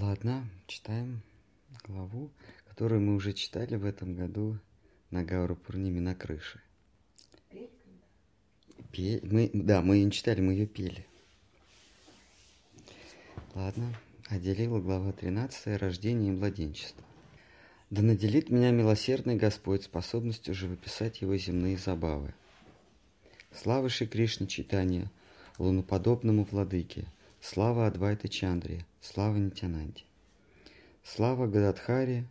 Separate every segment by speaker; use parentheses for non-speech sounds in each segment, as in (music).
Speaker 1: Ладно, читаем главу, которую мы уже читали в этом году на Гауру Пурниме на крыше. Пе... Мы, да, мы ее не читали, мы ее пели. Ладно, отделила глава 13 «Рождение и младенчество». Да наделит меня милосердный Господь способностью живописать его земные забавы. Слава Шри Кришне читания, луноподобному владыке, слава Адвайта Чандре, слава Нитянанде. Слава Гададхаре,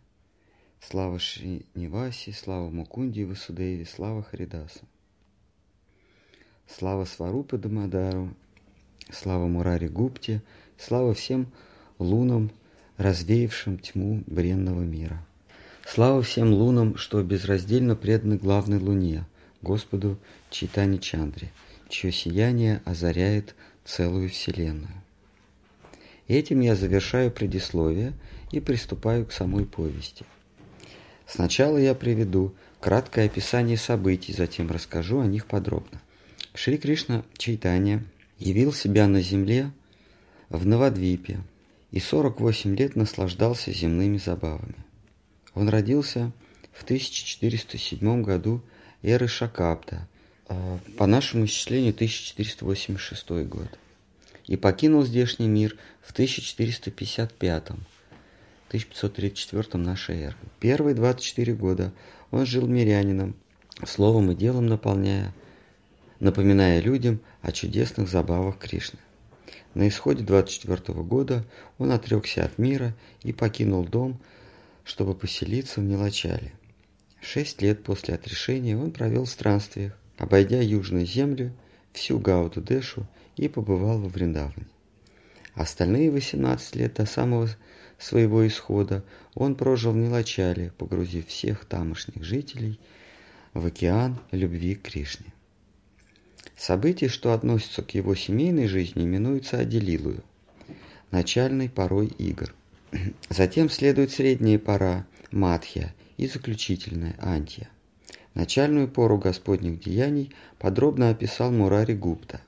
Speaker 1: слава Шриниваси, слава Мукунди Васудеви, слава Харидасу. Слава Сварупа Дамадару, слава Мурари Гупте, слава всем лунам, развеявшим тьму бренного мира. Слава всем лунам, что безраздельно преданы главной луне, Господу Читани Чандре, чье сияние озаряет целую вселенную. Этим я завершаю предисловие и приступаю к самой повести. Сначала я приведу краткое описание событий, затем расскажу о них подробно. Шри Кришна Чайтанья явил себя на земле в Навадвипе и 48 лет наслаждался земными забавами. Он родился в 1407 году эры Шакапта, по нашему исчислению 1486 год, и покинул здешний мир в 1455 1534 нашей эры. Первые 24 года он жил мирянином, словом и делом наполняя, напоминая людям о чудесных забавах Кришны. На исходе 24 года он отрекся от мира и покинул дом, чтобы поселиться в Нелачале. Шесть лет после отрешения он провел в странствиях, обойдя Южную землю, всю Гауду-Дешу и побывал во Вриндаване. Остальные 18 лет до самого своего исхода он прожил в Нелачале, погрузив всех тамошних жителей в океан любви к Кришне. События, что относятся к его семейной жизни, именуются Аделилую, начальной порой игр. Затем следует средняя пора Матхья и заключительная Антия. Начальную пору Господних деяний подробно описал Мурари Гупта.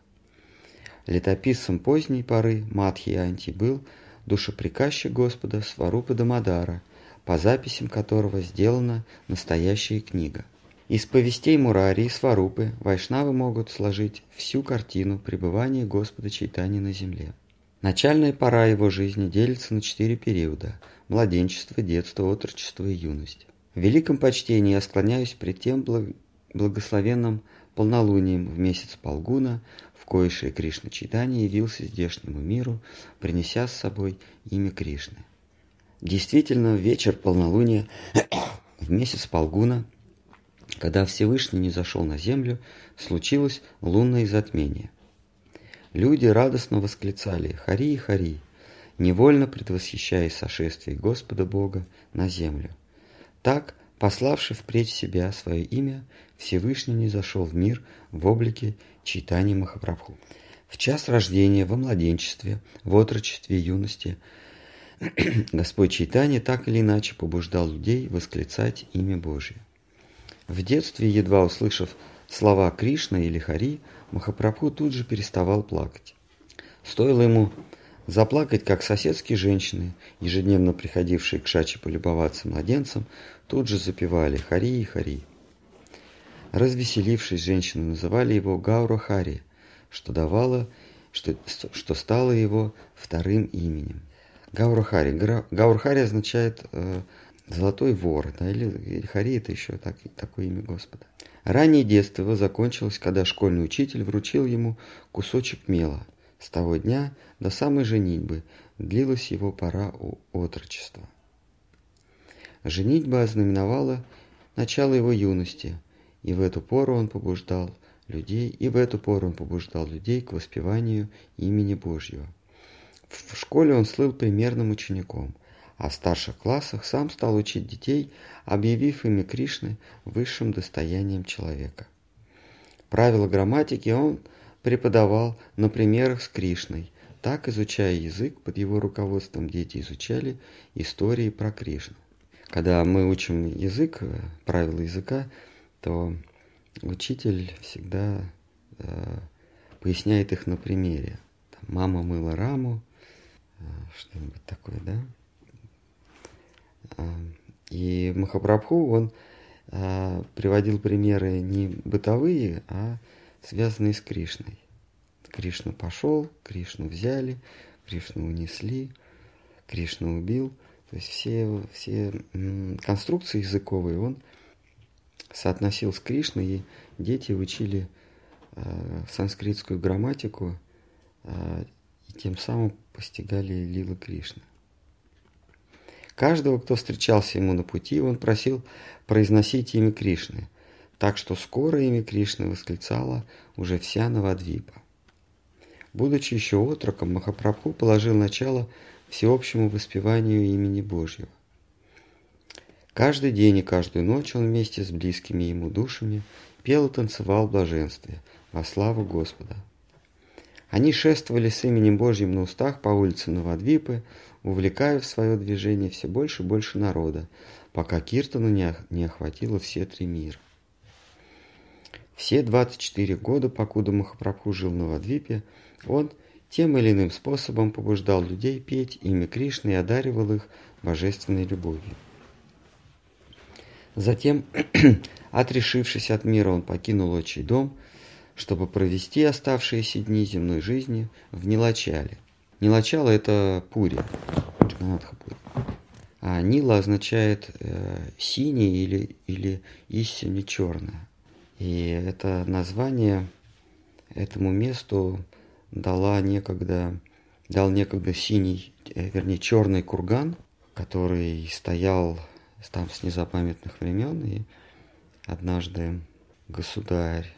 Speaker 1: Летописцем поздней поры Матхи Анти был душеприказчик Господа Сварупа Дамадара, по записям которого сделана настоящая книга. Из повестей Мурари и Сварупы Вайшнавы могут сложить всю картину пребывания Господа Чайтани на земле. Начальная пора его жизни делится на четыре периода – младенчество, детство, отрочество и юность. В великом почтении я склоняюсь пред тем благословенным полнолунием в месяц Палгуна, в кое Кришна Читания явился здешнему миру, принеся с собой имя Кришны. Действительно, вечер полнолуния (coughs) в месяц Палгуна, когда Всевышний не зашел на землю, случилось лунное затмение – Люди радостно восклицали «Хари, Хари!», невольно предвосхищая сошествие Господа Бога на землю. Так, пославший впредь себя свое имя, Всевышний не зашел в мир в облике читания Махапрабху. В час рождения, во младенчестве, в отрочестве юности (clears throat) Господь Чайтани так или иначе побуждал людей восклицать имя Божие. В детстве, едва услышав слова Кришна или Хари, Махапрабху тут же переставал плакать. Стоило ему заплакать, как соседские женщины, ежедневно приходившие к Шаче полюбоваться младенцем, тут же запевали «Хари и Хари». Развеселившись, женщины называли его Гаура Хари, что давало, что, что стало его вторым именем. Гаура Хари. Гаура Хари означает э, «золотой вор», да, или, или Хари это еще так, такое имя Господа. Раннее детство его закончилось, когда школьный учитель вручил ему кусочек мела. С того дня до самой женитьбы длилась его пора у отрочества. Женитьба ознаменовала начало его юности, и в эту пору он побуждал людей, и в эту пору он побуждал людей к воспеванию имени Божьего. В школе он слыл примерным учеником а в старших классах сам стал учить детей, объявив имя Кришны высшим достоянием человека. Правила грамматики он преподавал на примерах с Кришной. Так, изучая язык, под его руководством дети изучали истории про Кришну. Когда мы учим язык, э, правила языка, то учитель всегда э, поясняет их на примере. Там, мама мыла раму, что-нибудь такое, да? А, и Махапрабху, он а, приводил примеры не бытовые, а связанные с Кришной. Кришна пошел, Кришну взяли, Кришну унесли, Кришну убил. То есть все, все конструкции языковые он соотносил с Кришной, и дети учили э, санскритскую грамматику э, и тем самым постигали Лилы Кришны. Каждого, кто встречался ему на пути, он просил произносить имя Кришны, так что скоро имя Кришны восклицала уже вся Навадвипа. Будучи еще отроком, Махапрабху положил начало всеобщему воспеванию имени Божьего. Каждый день и каждую ночь он вместе с близкими ему душами пел и танцевал в во славу Господа. Они шествовали с именем Божьим на устах по улице Новодвипы, увлекая в свое движение все больше и больше народа, пока Киртану не, не охватило все три мира. Все 24 года, покуда Махапрабху жил в Новодвипе, он тем или иным способом побуждал людей петь имя Кришны и одаривал их божественной любовью. Затем, (clears throat) отрешившись от мира, он покинул отчий дом, чтобы провести оставшиеся дни земной жизни в Нилачале. Нилачала – это Пури, Джаганатха-Пури. А Нила означает э, синий или, или истинно черное. И это название этому месту дала некогда, дал некогда синий, э, вернее черный курган, который стоял там с незапамятных времен, и однажды государь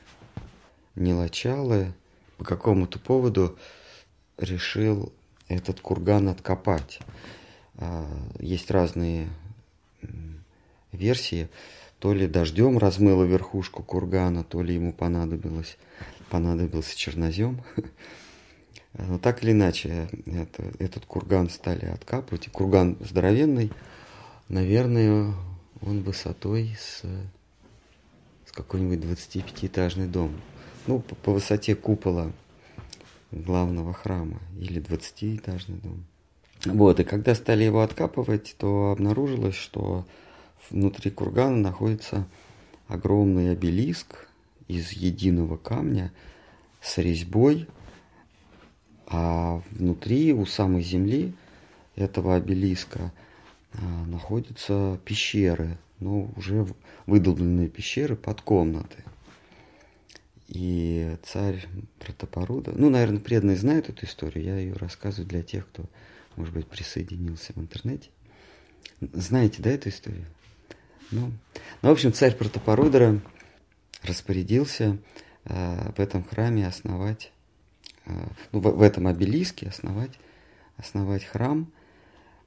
Speaker 1: Нилачалы по какому-то поводу решил этот курган откопать. А, есть разные версии. То ли дождем размыло верхушку кургана, то ли ему понадобилось, понадобился чернозем. (laughs) Но так или иначе, это, этот курган стали откапывать. И курган здоровенный, наверное, он высотой с, с какой-нибудь 25-этажный дом. Ну, по, по высоте купола главного храма или 20-этажный дом. Вот, и когда стали его откапывать, то обнаружилось, что внутри кургана находится огромный обелиск из единого камня с резьбой, а внутри, у самой земли этого обелиска, а, находятся пещеры, но уже выдолбленные пещеры под комнаты. И царь Протопоруда, ну, наверное, преданные знают эту историю, я ее рассказываю для тех, кто, может быть, присоединился в интернете. Знаете, да, эту историю? Ну, ну в общем, царь Протопорудра распорядился э, в этом храме основать, э, ну, в, в этом обелиске основать, основать храм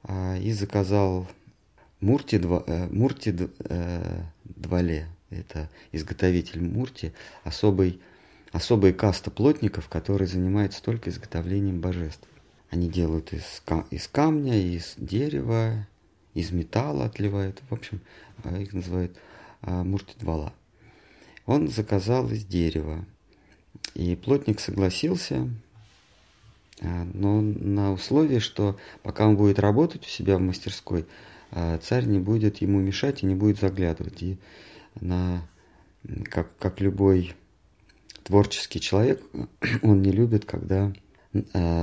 Speaker 1: э, и заказал Мурти, э, Мурти э, Двале, это изготовитель мурти, особый, особая каста плотников, которые занимаются только изготовлением божеств. Они делают из, из камня, из дерева, из металла отливают. В общем, а, их называют а, мурти-двала. Он заказал из дерева. И плотник согласился, а, но на условии, что пока он будет работать у себя в мастерской, царь не будет ему мешать и не будет заглядывать. И на, как, как любой творческий человек, (clears throat) он не любит, когда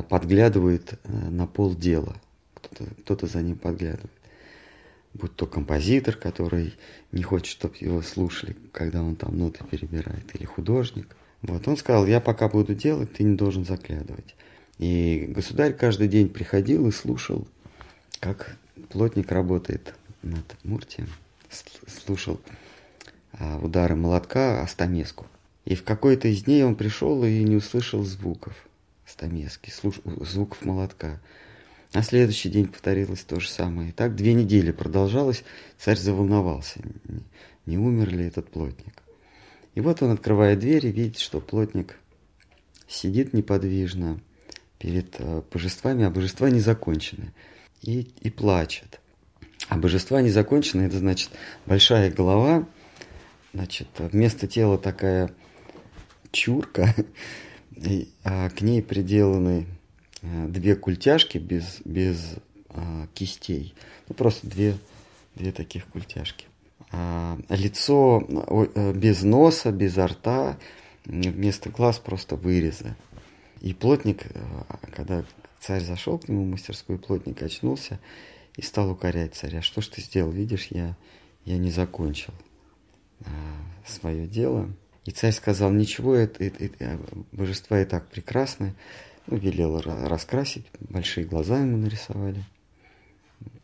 Speaker 1: подглядывает на пол дела. Кто-то, кто-то за ним подглядывает. Будь то композитор, который не хочет, чтобы его слушали, когда он там ноты перебирает, или художник. Вот он сказал, я пока буду делать, ты не должен заглядывать. И государь каждый день приходил и слушал, как плотник работает над Муртием, слушал а, удары молотка о стамеску. И в какой-то из дней он пришел и не услышал звуков стамески, слуш... звуков молотка. На следующий день повторилось то же самое. И так две недели продолжалось. Царь заволновался, не, умер ли этот плотник. И вот он открывает дверь и видит, что плотник сидит неподвижно перед э, божествами, а божества не закончены. И, и плачет. А божества не закончены, это значит большая голова, Значит, вместо тела такая чурка, (laughs) а к ней приделаны две культяшки без, без а, кистей. Ну, просто две, две таких культяшки. А, лицо э, без носа, без рта, вместо глаз просто вырезы. И плотник, э, когда царь зашел к нему в мастерскую, плотник очнулся и стал укорять царя. Что ж ты сделал? Видишь, я, я не закончил а, свое дело. И царь сказал, ничего, это, это, это, божества и так прекрасны. Ну, велел раскрасить, большие глаза ему нарисовали.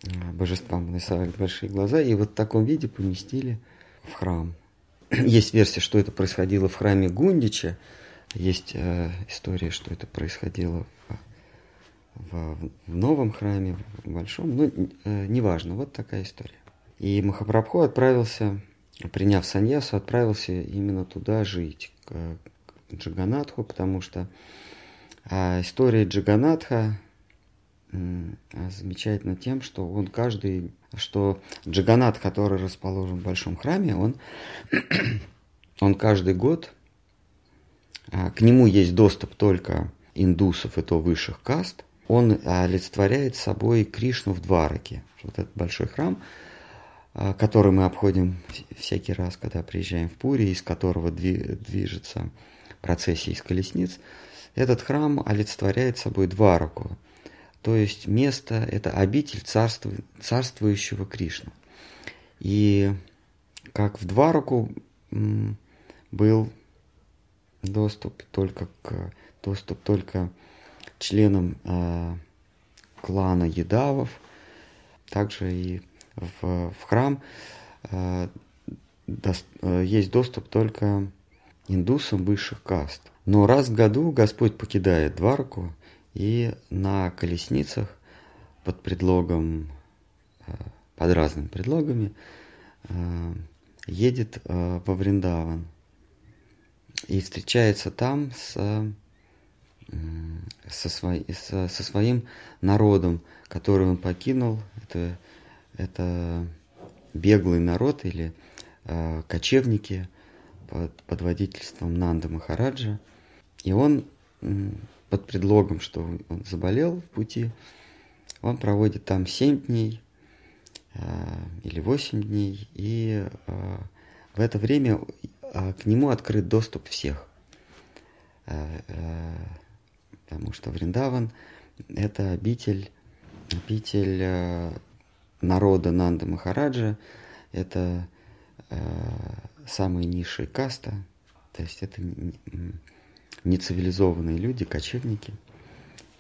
Speaker 1: А, божествам нарисовали большие глаза, и вот в таком виде поместили в храм. (clears throat) Есть версия, что это происходило в храме Гундича, есть э, история, что это происходило в, в, в новом храме, в большом, ну, э, неважно, вот такая история. И Махапрабху отправился, приняв саньясу, отправился именно туда жить, к, к Джаганатху, потому что э, история Джаганатха а замечательна тем, что он каждый, что Джаганат, который расположен в большом храме, он, (clears throat) он каждый год, а, к нему есть доступ только индусов и высших каст, он олицетворяет собой Кришну в Двараке. Вот этот большой храм, а, который мы обходим всякий раз, когда приезжаем в Пури, из которого движется процессия из колесниц, этот храм олицетворяет собой Двараку – то есть место – это обитель царству, царствующего Кришны. И как в два руку был доступ только к доступ только членам э, клана Едавов, также и в, в храм э, до, э, есть доступ только индусам высших каст. Но раз в году Господь покидает Дварку и на колесницах под предлогом, э, под разными предлогами э, едет э, во Вриндаван и встречается там с, со, свой, со, со своим народом, который он покинул. Это, это беглый народ или э, кочевники под, под водительством Нанда Махараджа. И он под предлогом, что он заболел в пути, он проводит там 7 дней э, или 8 дней, и э, в это время э, к нему открыт доступ всех. Потому что Вриндаван – это обитель, обитель народа Нанда Махараджа, это самая низшая каста, то есть это нецивилизованные люди, кочевники.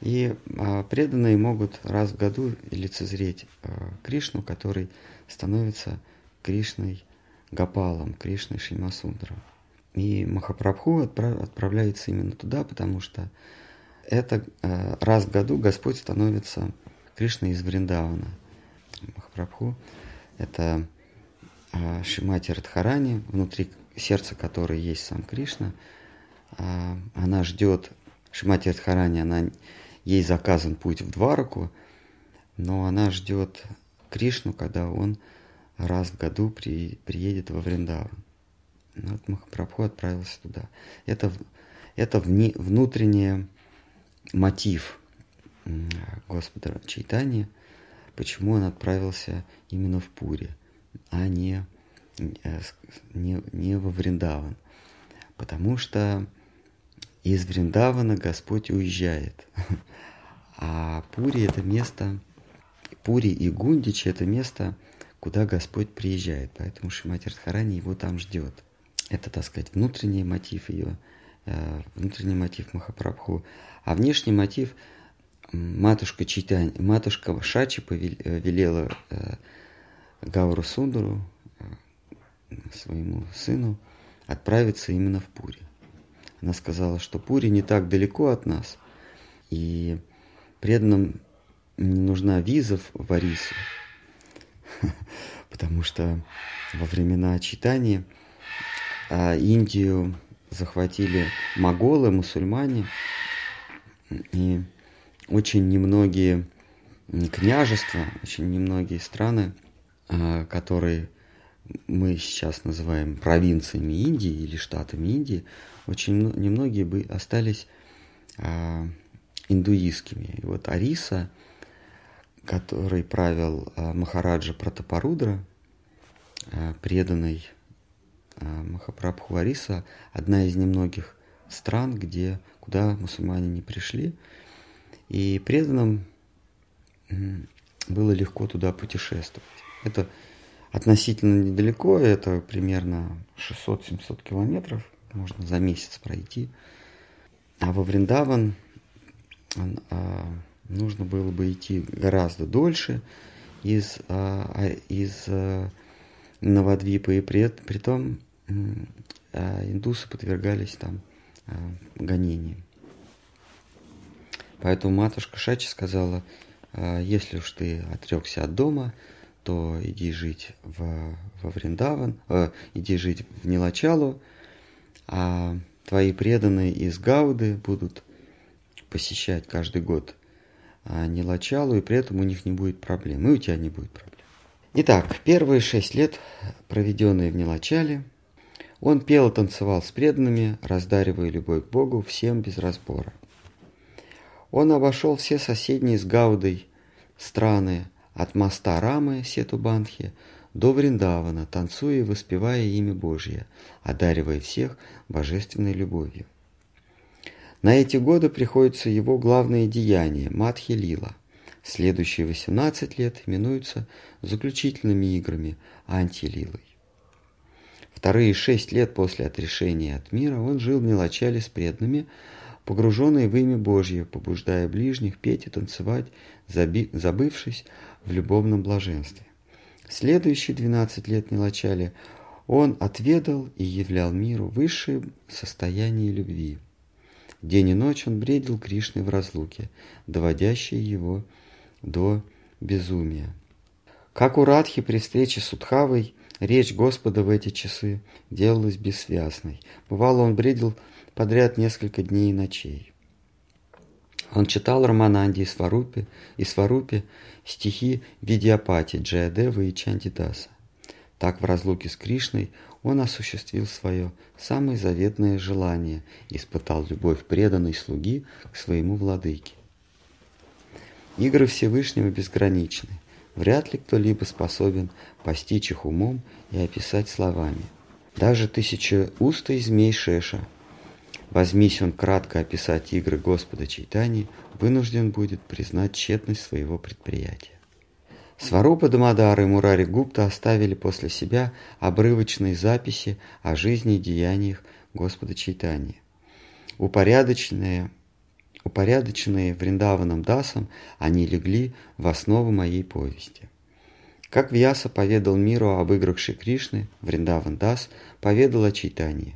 Speaker 1: И а, преданные могут раз в году лицезреть а, Кришну, который становится Кришной Гапалом, Кришной Шимасундром. И Махапрабху отправ, отправляется именно туда, потому что это а, раз в году Господь становится Кришной из Вриндавана. Махапрабху – это Шимати Радхарани, внутри сердца которой есть сам Кришна – она ждет Шимати Радхарани, она, ей заказан путь в Двараку, но она ждет Кришну, когда он раз в году при, приедет во Вриндаван. Вот Махапрабху отправился туда. Это, это вне, внутренний мотив Господа Чайтани, почему он отправился именно в Пури, а не, э, не, не во Вриндаван. Потому что из Вриндавана Господь уезжает. А Пури это место, Пури и Гундичи это место, куда Господь приезжает. Поэтому Шимати Радхарани его там ждет. Это, так сказать, внутренний мотив ее, э, внутренний мотив Махапрабху. А внешний мотив матушка Читань, матушка Шачи э, велела э, Гауру Сундару, своему сыну, отправиться именно в Пури. Она сказала, что Пури не так далеко от нас, и преданным не нужна виза в Арису, (laughs) потому что во времена читания а, Индию захватили моголы, мусульмане, и очень немногие княжества, очень немногие страны, а, которые мы сейчас называем провинциями Индии или штатами Индии, очень немногие бы остались а, индуистскими. И вот Ариса, который правил э, Махараджа Пратапарудра, э, преданный Махапрабху Ариса, одна из немногих стран, где, куда мусульмане не пришли. И преданным было легко туда путешествовать. Это относительно недалеко, это примерно 600-700 километров, можно за месяц пройти. А во Вриндаван а, нужно было бы идти гораздо дольше из, а, а из а, Навадвипа, и при, при том а, индусы подвергались там а, гонениям. Поэтому матушка Шачи сказала, а, если уж ты отрекся от дома, то иди жить в, во Вриндаван, э, иди жить в Нилачалу, а твои преданные из Гауды будут посещать каждый год а, Нилачалу, и при этом у них не будет проблем, и у тебя не будет проблем. Итак, первые шесть лет, проведенные в Нилачале, он пел и танцевал с преданными, раздаривая любовь к Богу всем без разбора. Он обошел все соседние с Гаудой страны, от моста Рамы, Сетубанхи, до Вриндавана, танцуя и воспевая имя Божье, одаривая всех божественной любовью. На эти годы приходится его главное деяние – Мадхи Лила. Следующие 18 лет именуются заключительными играми Антилилой. Вторые шесть лет после отрешения от мира он жил в Мелочале с преданными, погруженный в имя Божье, побуждая ближних петь и танцевать, забывшись в любовном блаженстве. Следующие 12 лет Мелочали он отведал и являл миру высшее состояние любви. День и ночь он бредил Кришной в разлуке, доводящей его до безумия. Как у Радхи при встрече с Удхавой, речь Господа в эти часы делалась бессвязной. Бывало, он бредил подряд несколько дней и ночей. Он читал Романанди и Сварупе, и Сварупе стихи Видиапати, Джаядева и Чандидаса. Так в разлуке с Кришной он осуществил свое самое заветное желание, испытал любовь преданной слуги к своему владыке. Игры Всевышнего безграничны. Вряд ли кто-либо способен постичь их умом и описать словами. Даже тысячеустый змей Шеша – Возьмись он кратко описать игры Господа Чайтани, вынужден будет признать тщетность своего предприятия. Сварупа Дамадар и Мурари Гупта оставили после себя обрывочные записи о жизни и деяниях Господа Чайтани. Упорядоченные, упорядоченные Вриндаваном Дасом, они легли в основу моей повести. Как Вьяса поведал миру об играх Шри Кришны, Вриндаван Дас поведал о Чайтании.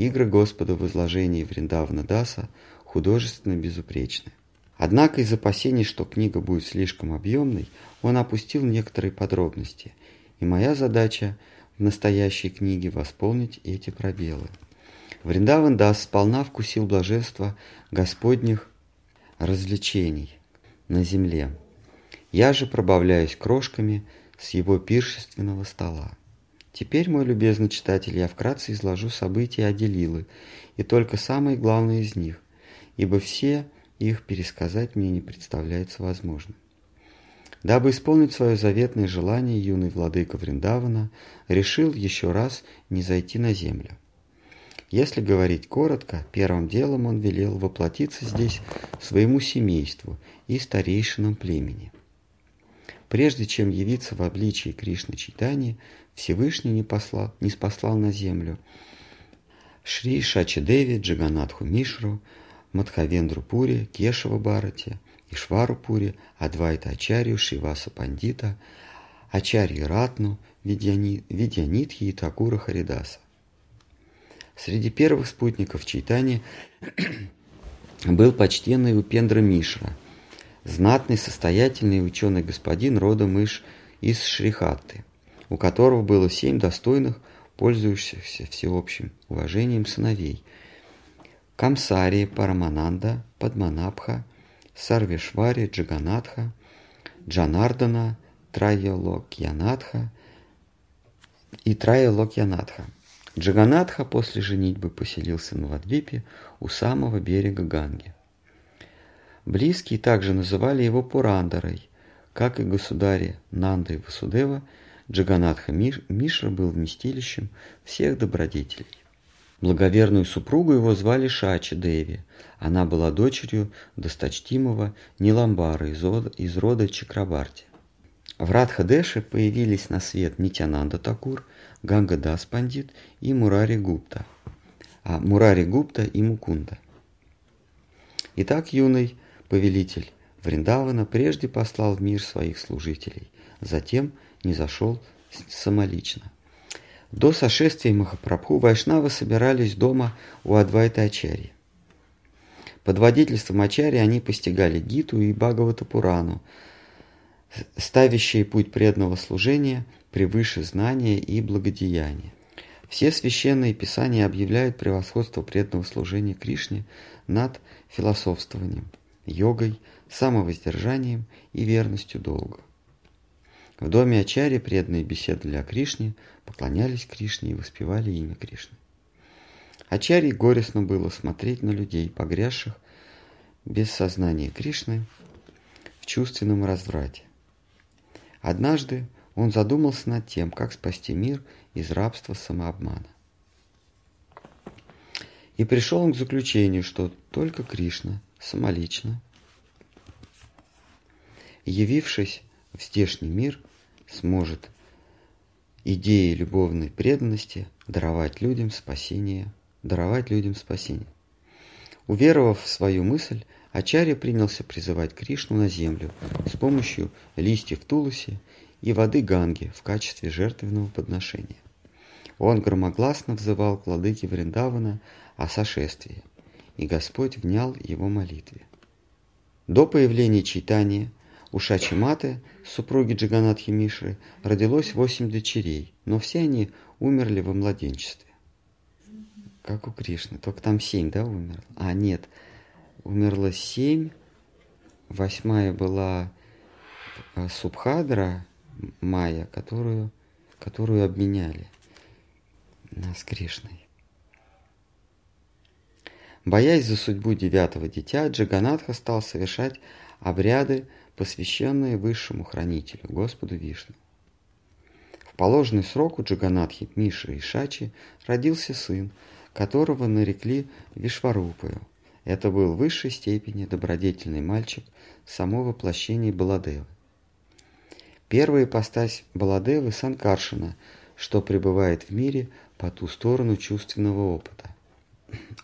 Speaker 1: Игры Господа в изложении Вриндавана Даса художественно безупречны. Однако из опасений, что книга будет слишком объемной, он опустил некоторые подробности, и моя задача в настоящей книге восполнить эти пробелы. Вриндаван Дас сполна вкусил блаженство Господних развлечений на земле. Я же пробавляюсь крошками с его пиршественного стола. Теперь, мой любезный читатель, я вкратце изложу события Аделилы, и только самые главные из них, ибо все их пересказать мне не представляется возможным. Дабы исполнить свое заветное желание, юный владыка Вриндавана решил еще раз не зайти на землю. Если говорить коротко, первым делом он велел воплотиться здесь своему семейству и старейшинам племени. Прежде чем явиться в обличии Кришны Читани, Всевышний не, послал, не спаслал на землю Шри Шачидеви, Джаганатху Мишру, Мадхавендру Пури, Кешава Барати, Ишвару Пури, Адвайта Ачарью, Шиваса Пандита, Ачарьи Ратну, Видянитхи и Такура Харидаса. Среди первых спутников Чайтани (clears throat) был почтенный Упендра Мишра, знатный, состоятельный ученый господин родом Иш из Шрихатты у которого было семь достойных, пользующихся всеобщим уважением сыновей. Камсари, Парамананда, Падманабха, Сарвешвари, Джаганатха, Джанардана, Трайолокьянатха и Трайолокьянатха. Джаганатха после женитьбы поселился на Вадвипе у самого берега Ганги. Близкие также называли его Пурандарой. Как и государи Нанда и Васудева, Джаганатха Мишра был вместилищем всех добродетелей. Благоверную супругу его звали Шачи Деви. Она была дочерью досточтимого Ниламбара из из рода Чакрабарти. В Радхадеше появились на свет Нитянанда Такур, Гангадас Пандит и Мурари Гупта. А Мурари Гупта и Мукунда. Итак, юный повелитель Вриндавана прежде послал в мир своих служителей, затем не зашел самолично. До сошествия Махапрабху Вайшнавы собирались дома у Адвайта Ачарьи. Под водительством Ачарьи они постигали Гиту и Бхагавата Пурану, ставящие путь преданного служения превыше знания и благодеяния. Все священные писания объявляют превосходство преданного служения Кришне над философствованием, йогой, самовоздержанием и верностью долгу. В доме Ачари преданные беседовали о Кришне, поклонялись Кришне и воспевали имя Кришны. Ачари горестно было смотреть на людей, погрязших без сознания Кришны в чувственном разврате. Однажды он задумался над тем, как спасти мир из рабства самообмана. И пришел он к заключению, что только Кришна самолично, явившись в здешний мир, сможет идеей любовной преданности даровать людям спасение, даровать людям спасение. Уверовав в свою мысль, Ачарья принялся призывать Кришну на землю с помощью листьев Тулуси и воды Ганги в качестве жертвенного подношения. Он громогласно взывал к владыке Вриндавана о сошествии, и Господь внял его молитве. До появления читания у Шачиматы, супруги Джаганатхи Мишры, родилось восемь дочерей, но все они умерли во младенчестве. Как у Кришны, только там семь, да, умерло? А, нет, умерло семь, восьмая была э, Субхадра Майя, которую, которую обменяли с Кришной. Боясь за судьбу девятого дитя, Джаганатха стал совершать обряды, посвященные высшему хранителю, Господу Вишну. В положенный срок у Джаганатхи Миши и Шачи родился сын, которого нарекли Вишварупою. Это был в высшей степени добродетельный мальчик, само воплощение Баладевы. Первая ипостась Баладевы – Санкаршина, что пребывает в мире по ту сторону чувственного опыта.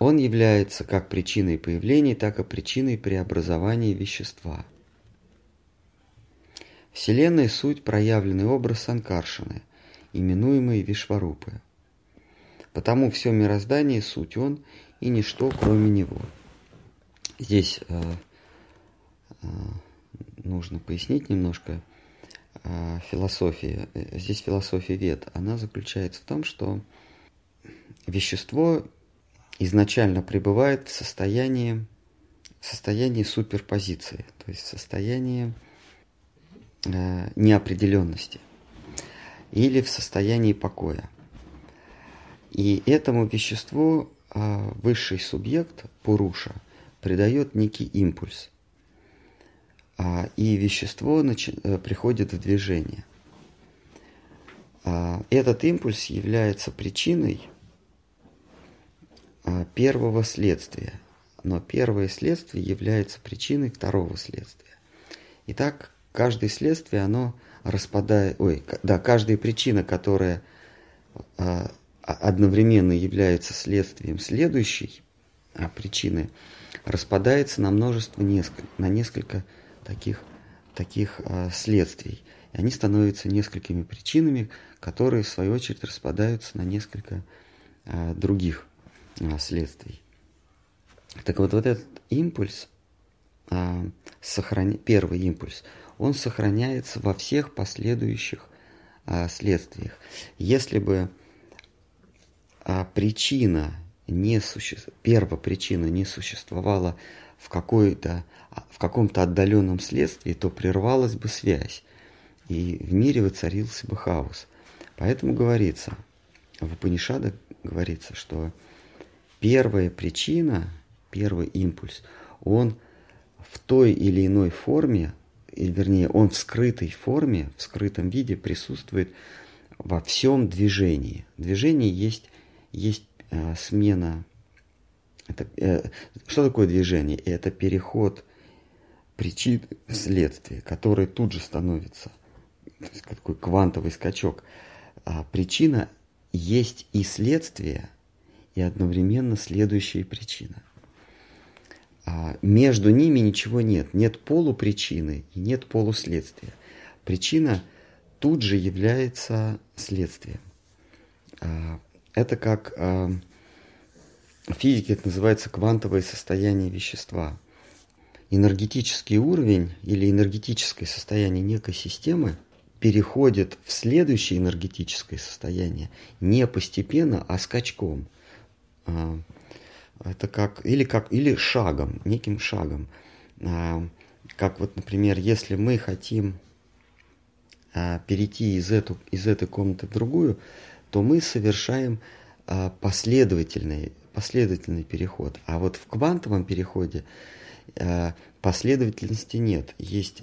Speaker 1: Он является как причиной появления, так и причиной преобразования вещества. Вселенная – суть проявленный образ Санкаршины, именуемый Вишварупы. Потому все мироздание – суть он и ничто, кроме него. Здесь э, э, нужно пояснить немножко э, философии. Здесь философия вет. Она заключается в том, что вещество изначально пребывает в состоянии, в состоянии суперпозиции, то есть в состоянии неопределенности или в состоянии покоя. И этому веществу э, высший субъект, Пуруша, придает некий импульс. А, и вещество э, приходит в движение. А, этот импульс является причиной а, первого следствия, но первое следствие является причиной второго следствия. Итак, каждое следствие, оно распадает, ой, да, каждая причина, которая а, одновременно является следствием следующей а, причины, распадается на множество, несколько, на несколько таких, таких а, следствий. И они становятся несколькими причинами, которые, в свою очередь, распадаются на несколько а, других а, следствий. Так вот, вот этот импульс, а, сохран... первый импульс, он сохраняется во всех последующих а, следствиях. Если бы а, причина не суще... первая причина не существовала в, какой-то, в каком-то отдаленном следствии, то прервалась бы связь, и в мире воцарился бы хаос. Поэтому говорится, в Панишадах говорится, что первая причина, первый импульс, он в той или иной форме, или вернее, он в скрытой форме, в скрытом виде присутствует во всем движении. Движение есть, есть э, смена. Это, э, что такое движение? Это переход причин в следствие, который тут же становится такой квантовый скачок. А причина есть и следствие, и одновременно следующая причина. А между ними ничего нет. Нет полупричины и нет полуследствия. Причина тут же является следствием. А, это как а, в физике это называется квантовое состояние вещества. Энергетический уровень или энергетическое состояние некой системы переходит в следующее энергетическое состояние не постепенно, а скачком. А, это как или как или шагом, неким шагом. А, как вот, например, если мы хотим а, перейти из, эту, из этой комнаты в другую, то мы совершаем последовательный, последовательный переход. А вот в квантовом переходе последовательности нет. Есть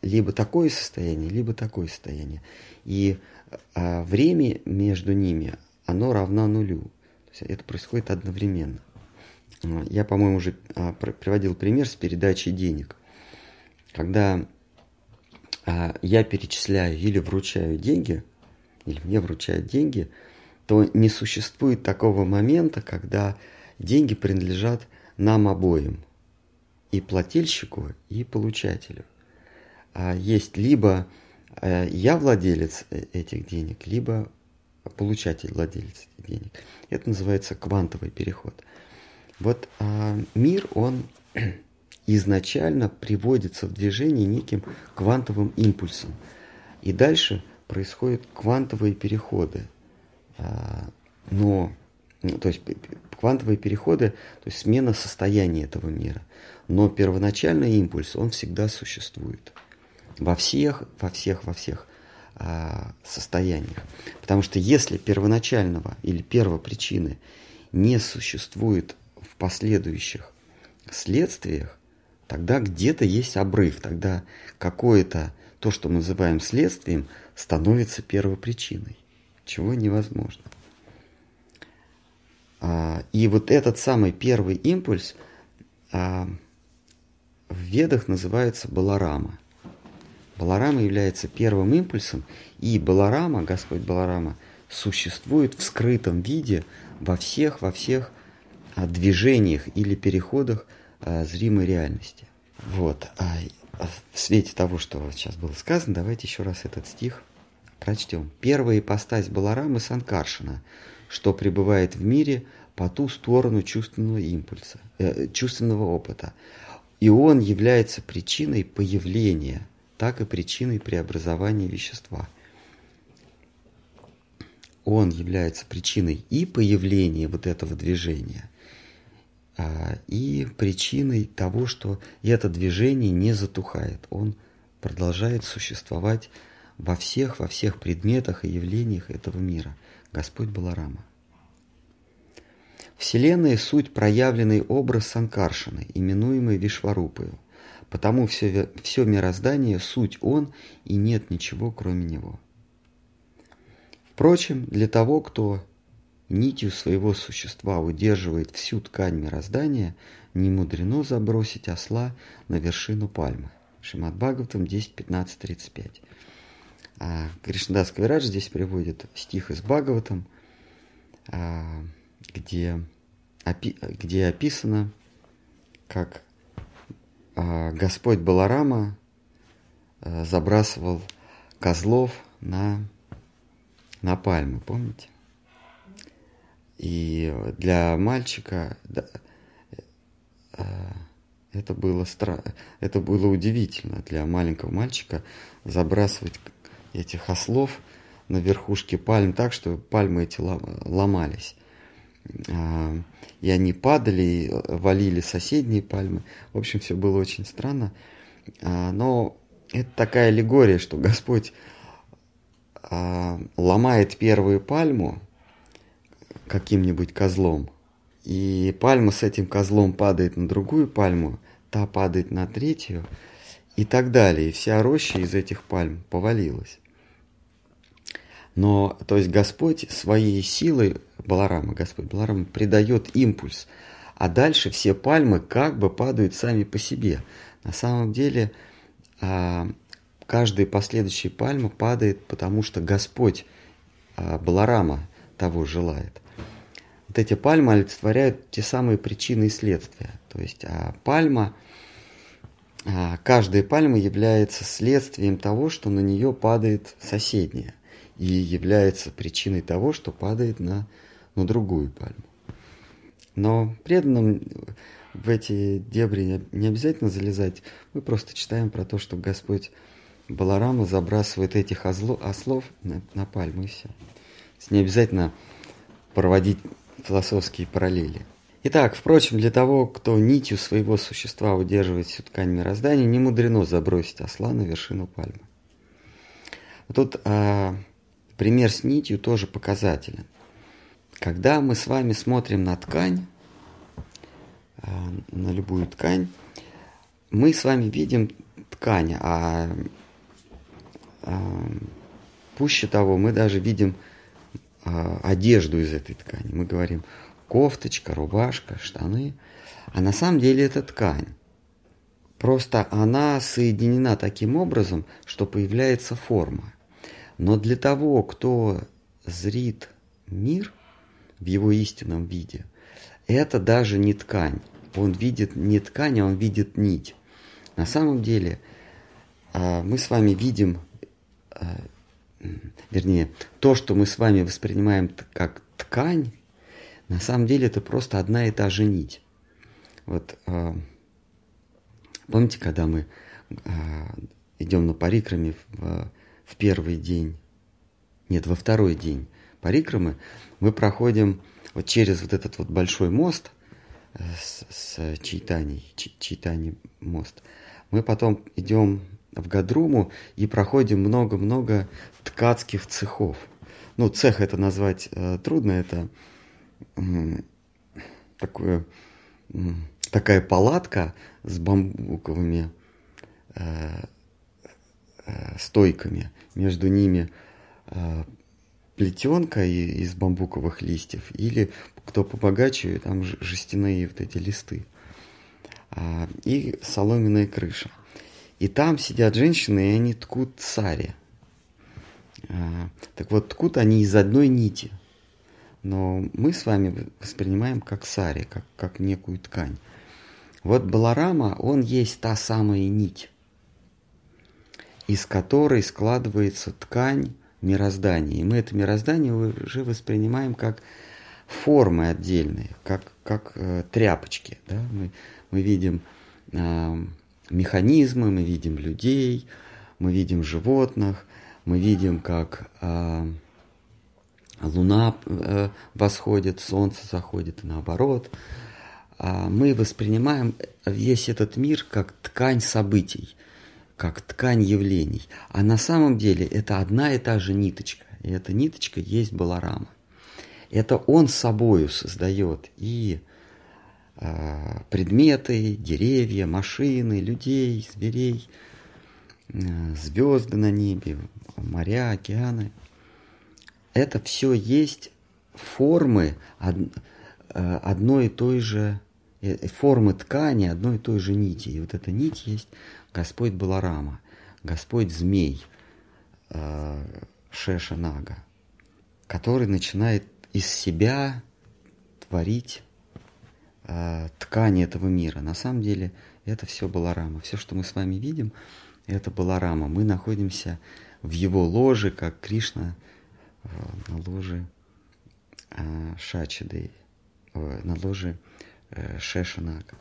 Speaker 1: либо такое состояние, либо такое состояние. И а, время между ними, оно равно нулю. Это происходит одновременно. А, я, по-моему, уже а, приводил пример с передачей денег. Когда а, я перечисляю или вручаю деньги, или мне вручают деньги, то не существует такого момента, когда деньги принадлежат нам обоим, и плательщику, и получателю. Есть либо э, я владелец э, этих денег, либо получатель владелец денег. Это называется квантовый переход. Вот а, мир, он (clears throat) изначально приводится в движение неким квантовым импульсом. И дальше происходят квантовые переходы. А, но, ну, то есть квантовые переходы, то есть смена состояния этого мира. Но первоначальный импульс, он всегда существует во всех, во всех, во всех а, состояниях. Потому что если первоначального или первопричины не существует в последующих следствиях, тогда где-то есть обрыв, тогда какое-то то, что мы называем следствием, становится первопричиной, чего невозможно. А, и вот этот самый первый импульс а, в ведах называется баларама – Баларама является первым импульсом, и Баларама, Господь Баларама, существует в скрытом виде во всех, во всех а, движениях или переходах а, зримой реальности. Вот. А, в свете того, что сейчас было сказано, давайте еще раз этот стих прочтем. Первая ипостась Баларамы Санкаршина, что пребывает в мире по ту сторону чувственного импульса, э, чувственного опыта. И он является причиной появления – так и причиной преобразования вещества. Он является причиной и появления вот этого движения, а, и причиной того, что это движение не затухает. Он продолжает существовать во всех, во всех предметах и явлениях этого мира. Господь Баларама. Вселенная – суть проявленный образ Санкаршины, именуемый Вишварупою. Потому все, все мироздание – суть Он, и нет ничего, кроме Него. Впрочем, для того, кто нитью своего существа удерживает всю ткань мироздания, не мудрено забросить осла на вершину пальмы. Шимат Бхагаватам 10, 15, 35. А Кришнадас Кавирадж здесь приводит стих из Бхагаватам, а, где, где описано, как Господь Баларама а, забрасывал козлов на, на пальмы, помните? И для мальчика да, а, это было стра... это было удивительно для маленького мальчика забрасывать этих ослов на верхушке пальм так, что пальмы эти ломались. А, и они падали, и валили соседние пальмы. В общем, все было очень странно. А, но это такая аллегория, что Господь а, ломает первую пальму каким-нибудь козлом, и пальма с этим козлом падает на другую пальму, та падает на третью и так далее. И вся роща из этих пальм повалилась. Но, то есть Господь своей силой, Баларама, Господь Баларама, придает импульс, а дальше все пальмы как бы падают сами по себе. На самом деле, а, каждая последующая пальма падает, потому что Господь а, Баларама того желает. Вот эти пальмы олицетворяют те самые причины и следствия. То есть а пальма, каждая пальма является следствием того, что на нее падает соседняя и является причиной того, что падает на, на другую пальму. Но преданным в эти дебри не обязательно залезать. Мы просто читаем про то, что Господь Баларама забрасывает этих озло, ослов на, на пальму и все. Не обязательно проводить философские параллели. Итак, впрочем, для того, кто нитью своего существа удерживает всю ткань мироздания, не мудрено забросить осла на вершину пальмы. Тут а, пример с нитью тоже показателен. Когда мы с вами смотрим на ткань, а, на любую ткань, мы с вами видим ткань, а, а пуще того, мы даже видим а, одежду из этой ткани. Мы говорим кофточка, рубашка, штаны. А на самом деле это ткань. Просто она соединена таким образом, что появляется форма. Но для того, кто зрит мир в его истинном виде, это даже не ткань. Он видит не ткань, а он видит нить. На самом деле а, мы с вами видим, а, вернее, то, что мы с вами воспринимаем как ткань, на самом деле это просто одна и та же нить. Вот а, помните, когда мы идем на парикраме в в первый день, нет, во второй день парикрамы, мы проходим вот через вот этот вот большой мост э, с, с Чайтани, Чайтани мост. Мы потом идем в Гадруму и проходим много-много ткацких цехов. Ну, цех это назвать э, трудно, это э, такое, э, такая палатка с бамбуковыми Э, стойками. Между ними э, плетенка из бамбуковых листьев или кто побогаче, там жестяные вот эти листы. А, и соломенная крыша. И там сидят женщины, и они ткут сари. А, так вот, ткут они из одной нити. Но мы с вами воспринимаем как сари, как, как некую ткань. Вот Баларама, он есть та самая нить из которой складывается ткань мироздания. И мы это мироздание уже воспринимаем как формы отдельные, как, как э, тряпочки. Да? Мы, мы видим э, механизмы, мы видим людей, мы видим животных, мы видим, как э, луна э, восходит, солнце заходит и наоборот. А мы воспринимаем весь этот мир как ткань событий – как ткань явлений. А на самом деле это одна и та же ниточка. И эта ниточка есть Баларама. Это он собою создает и э, предметы, деревья, машины, людей, зверей, э, звезды на небе, моря, океаны. Это все есть формы од, э, одной и той же э, формы ткани одной и той же нити. И вот эта нить есть Господь Баларама, Господь Змей, э, Шеша Нага, который начинает из себя творить э, ткани этого мира. На самом деле это все Баларама. Все, что мы с вами видим, это Баларама. Мы находимся в его ложе, как Кришна э, на ложе Шачиды, на ложе Шешанага.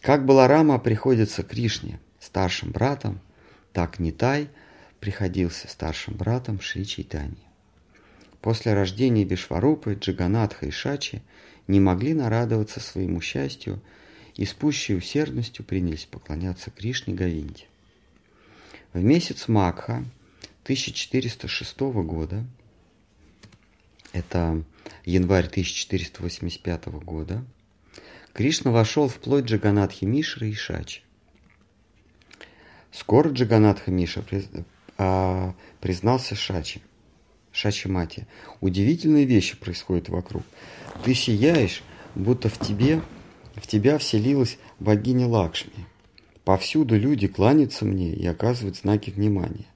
Speaker 1: Как Баларама приходится Кришне – старшим братом, так Нитай приходился старшим братом Шри Чайтани. После рождения Вишварупы, Джаганатха и Шачи не могли нарадоваться своему счастью и с пущей усердностью принялись поклоняться Кришне Говинде. В месяц Макха 1406 года, это январь 1485 года, Кришна вошел в плоть Джаганатхи Мишры и Шачи. Скоро Джаганатха Миша а, признался Шачи, Шачи Мати. Удивительные вещи происходят вокруг. Ты сияешь, будто в тебе, в тебя вселилась богиня Лакшми. Повсюду люди кланятся мне и оказывают знаки внимания.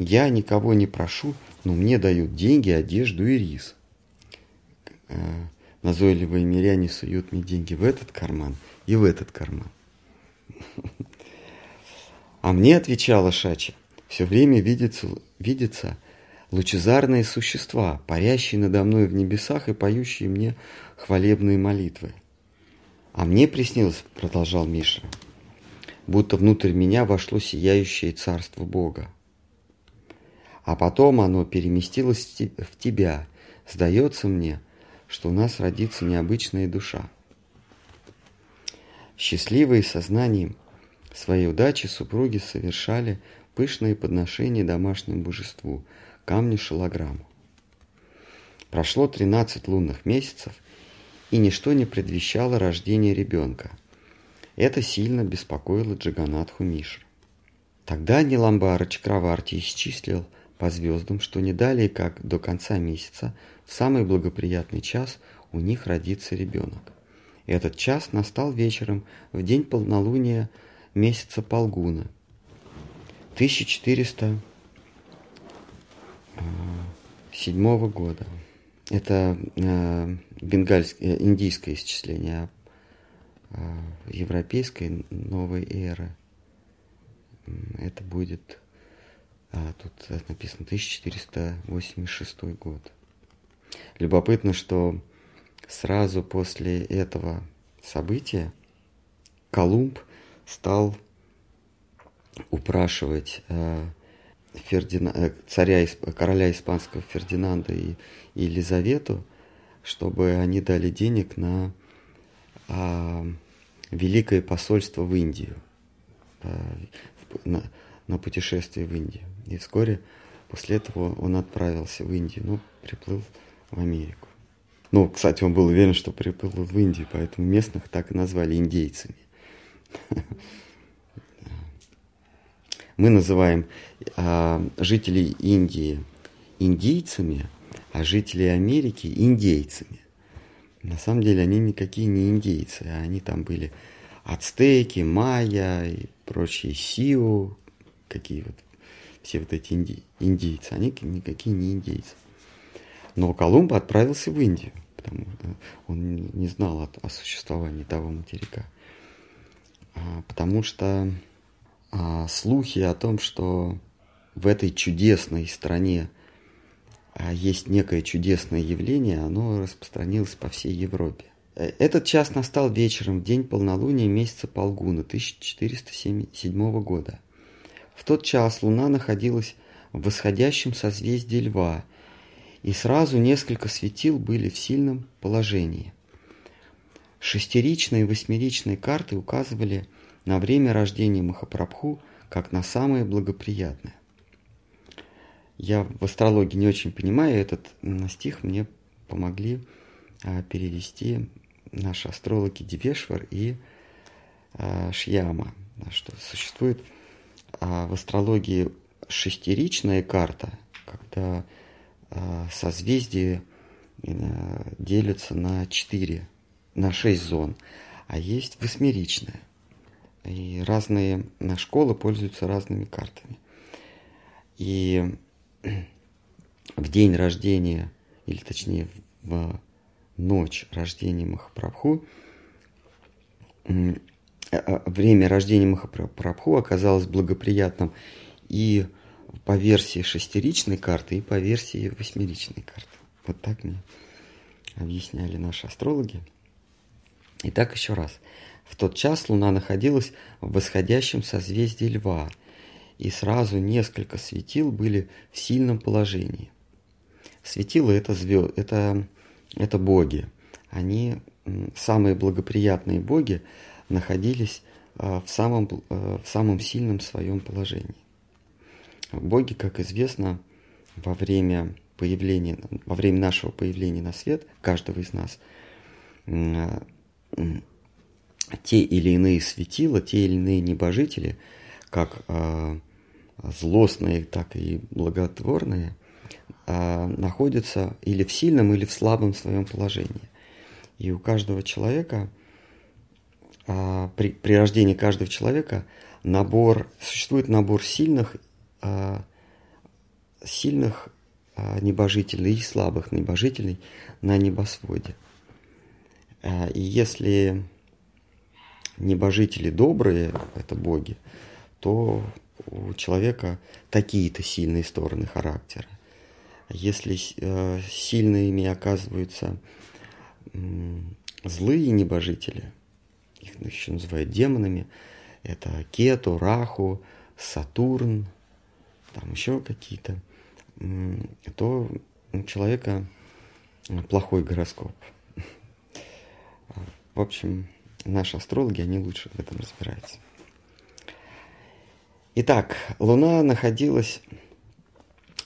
Speaker 1: Я никого не прошу, но мне дают деньги, одежду и рис. Э, назойливые миряне суют мне деньги в этот карман и в этот карман. А мне отвечала Шача, все время видится, видится лучезарные существа, парящие надо мной в небесах и поющие мне хвалебные молитвы. А мне приснилось, продолжал Миша, будто внутрь меня вошло сияющее царство Бога. А потом оно переместилось в тебя. Сдается мне, что у нас родится необычная душа. Счастливые сознанием – своей удачи супруги совершали пышные подношения домашнему божеству, камню шалограмму. Прошло 13 лунных месяцев, и ничто не предвещало рождение ребенка. Это сильно беспокоило Джаганатху Мишр. Тогда Ниламбара Чакраварти исчислил по звездам, что не далее, как до конца месяца, в самый благоприятный час у них родится ребенок. Этот час настал вечером, в день полнолуния месяца Полгуна 1407 а, года. Это э, бенгальское, индийское исчисление, а европейской новой эры. Это будет, а, тут написано 1486 год. Любопытно, что сразу после этого события Колумб стал упрашивать э, Фердина, э, царя, короля испанского Фердинанда и, Елизавету, чтобы они дали денег на э, великое посольство в Индию, э, на, на путешествие в Индию. И вскоре после этого он отправился в Индию, ну, приплыл в Америку. Ну, кстати, он был уверен, что приплыл в Индию, поэтому местных так и назвали индейцами. Мы называем а, жителей Индии индийцами, а жителей Америки индейцами. На самом деле они никакие не индейцы, а они там были ацтеки, майя и прочие сиу, какие вот все вот эти инди, индейцы, они никакие не индейцы. Но Колумб отправился в Индию, потому что он не знал о, о существовании того материка. А, потому что а, слухи о том, что в этой чудесной стране а, есть некое чудесное явление, оно распространилось по всей Европе. Э, этот час настал вечером в день полнолуния месяца Полгуна 1407 года. В тот час луна находилась в восходящем созвездии Льва, и сразу несколько светил были в сильном положении. Шестеричные и восьмеричные карты указывали на время рождения Махапрабху как на самое благоприятное. Я в астрологии не очень понимаю этот стих, мне помогли а, перевести наши астрологи Девешвар и а, Шьяма, что существует а, в астрологии шестеричная карта, когда созвездия делятся на четыре, на шесть зон, а есть восьмеричная. И разные школы пользуются разными картами. И в день рождения, или точнее в ночь рождения Махапрабху, э, время рождения Махапрабху оказалось благоприятным и по версии шестеричной карты, и по версии восьмеричной карты. Вот так мне объясняли наши астрологи. Итак, еще раз. В тот час Луна находилась в восходящем созвездии Льва, и сразу несколько светил были в сильном положении. Светила это, звезд, это, это боги. Они, самые благоприятные боги, находились а, в самом, а, в самом сильном своем положении. Боги, как известно, во время появления, во время нашего появления на свет, каждого из нас, те или иные светила, те или иные небожители, как э, злостные, так и благотворные, э, находятся или в сильном, или в слабом своем положении. И у каждого человека, э, при, при рождении каждого человека набор, существует набор сильных, сильных небожителей и слабых небожителей на небосводе. Э, и если небожители добрые, это боги, то у человека такие-то сильные стороны характера. Если э, сильными оказываются злые небожители, их еще называют демонами, это Кету, Раху, Сатурн, там еще какие-то, то у человека плохой гороскоп. В общем, наши астрологи, они лучше в этом разбираются. Итак, Луна находилась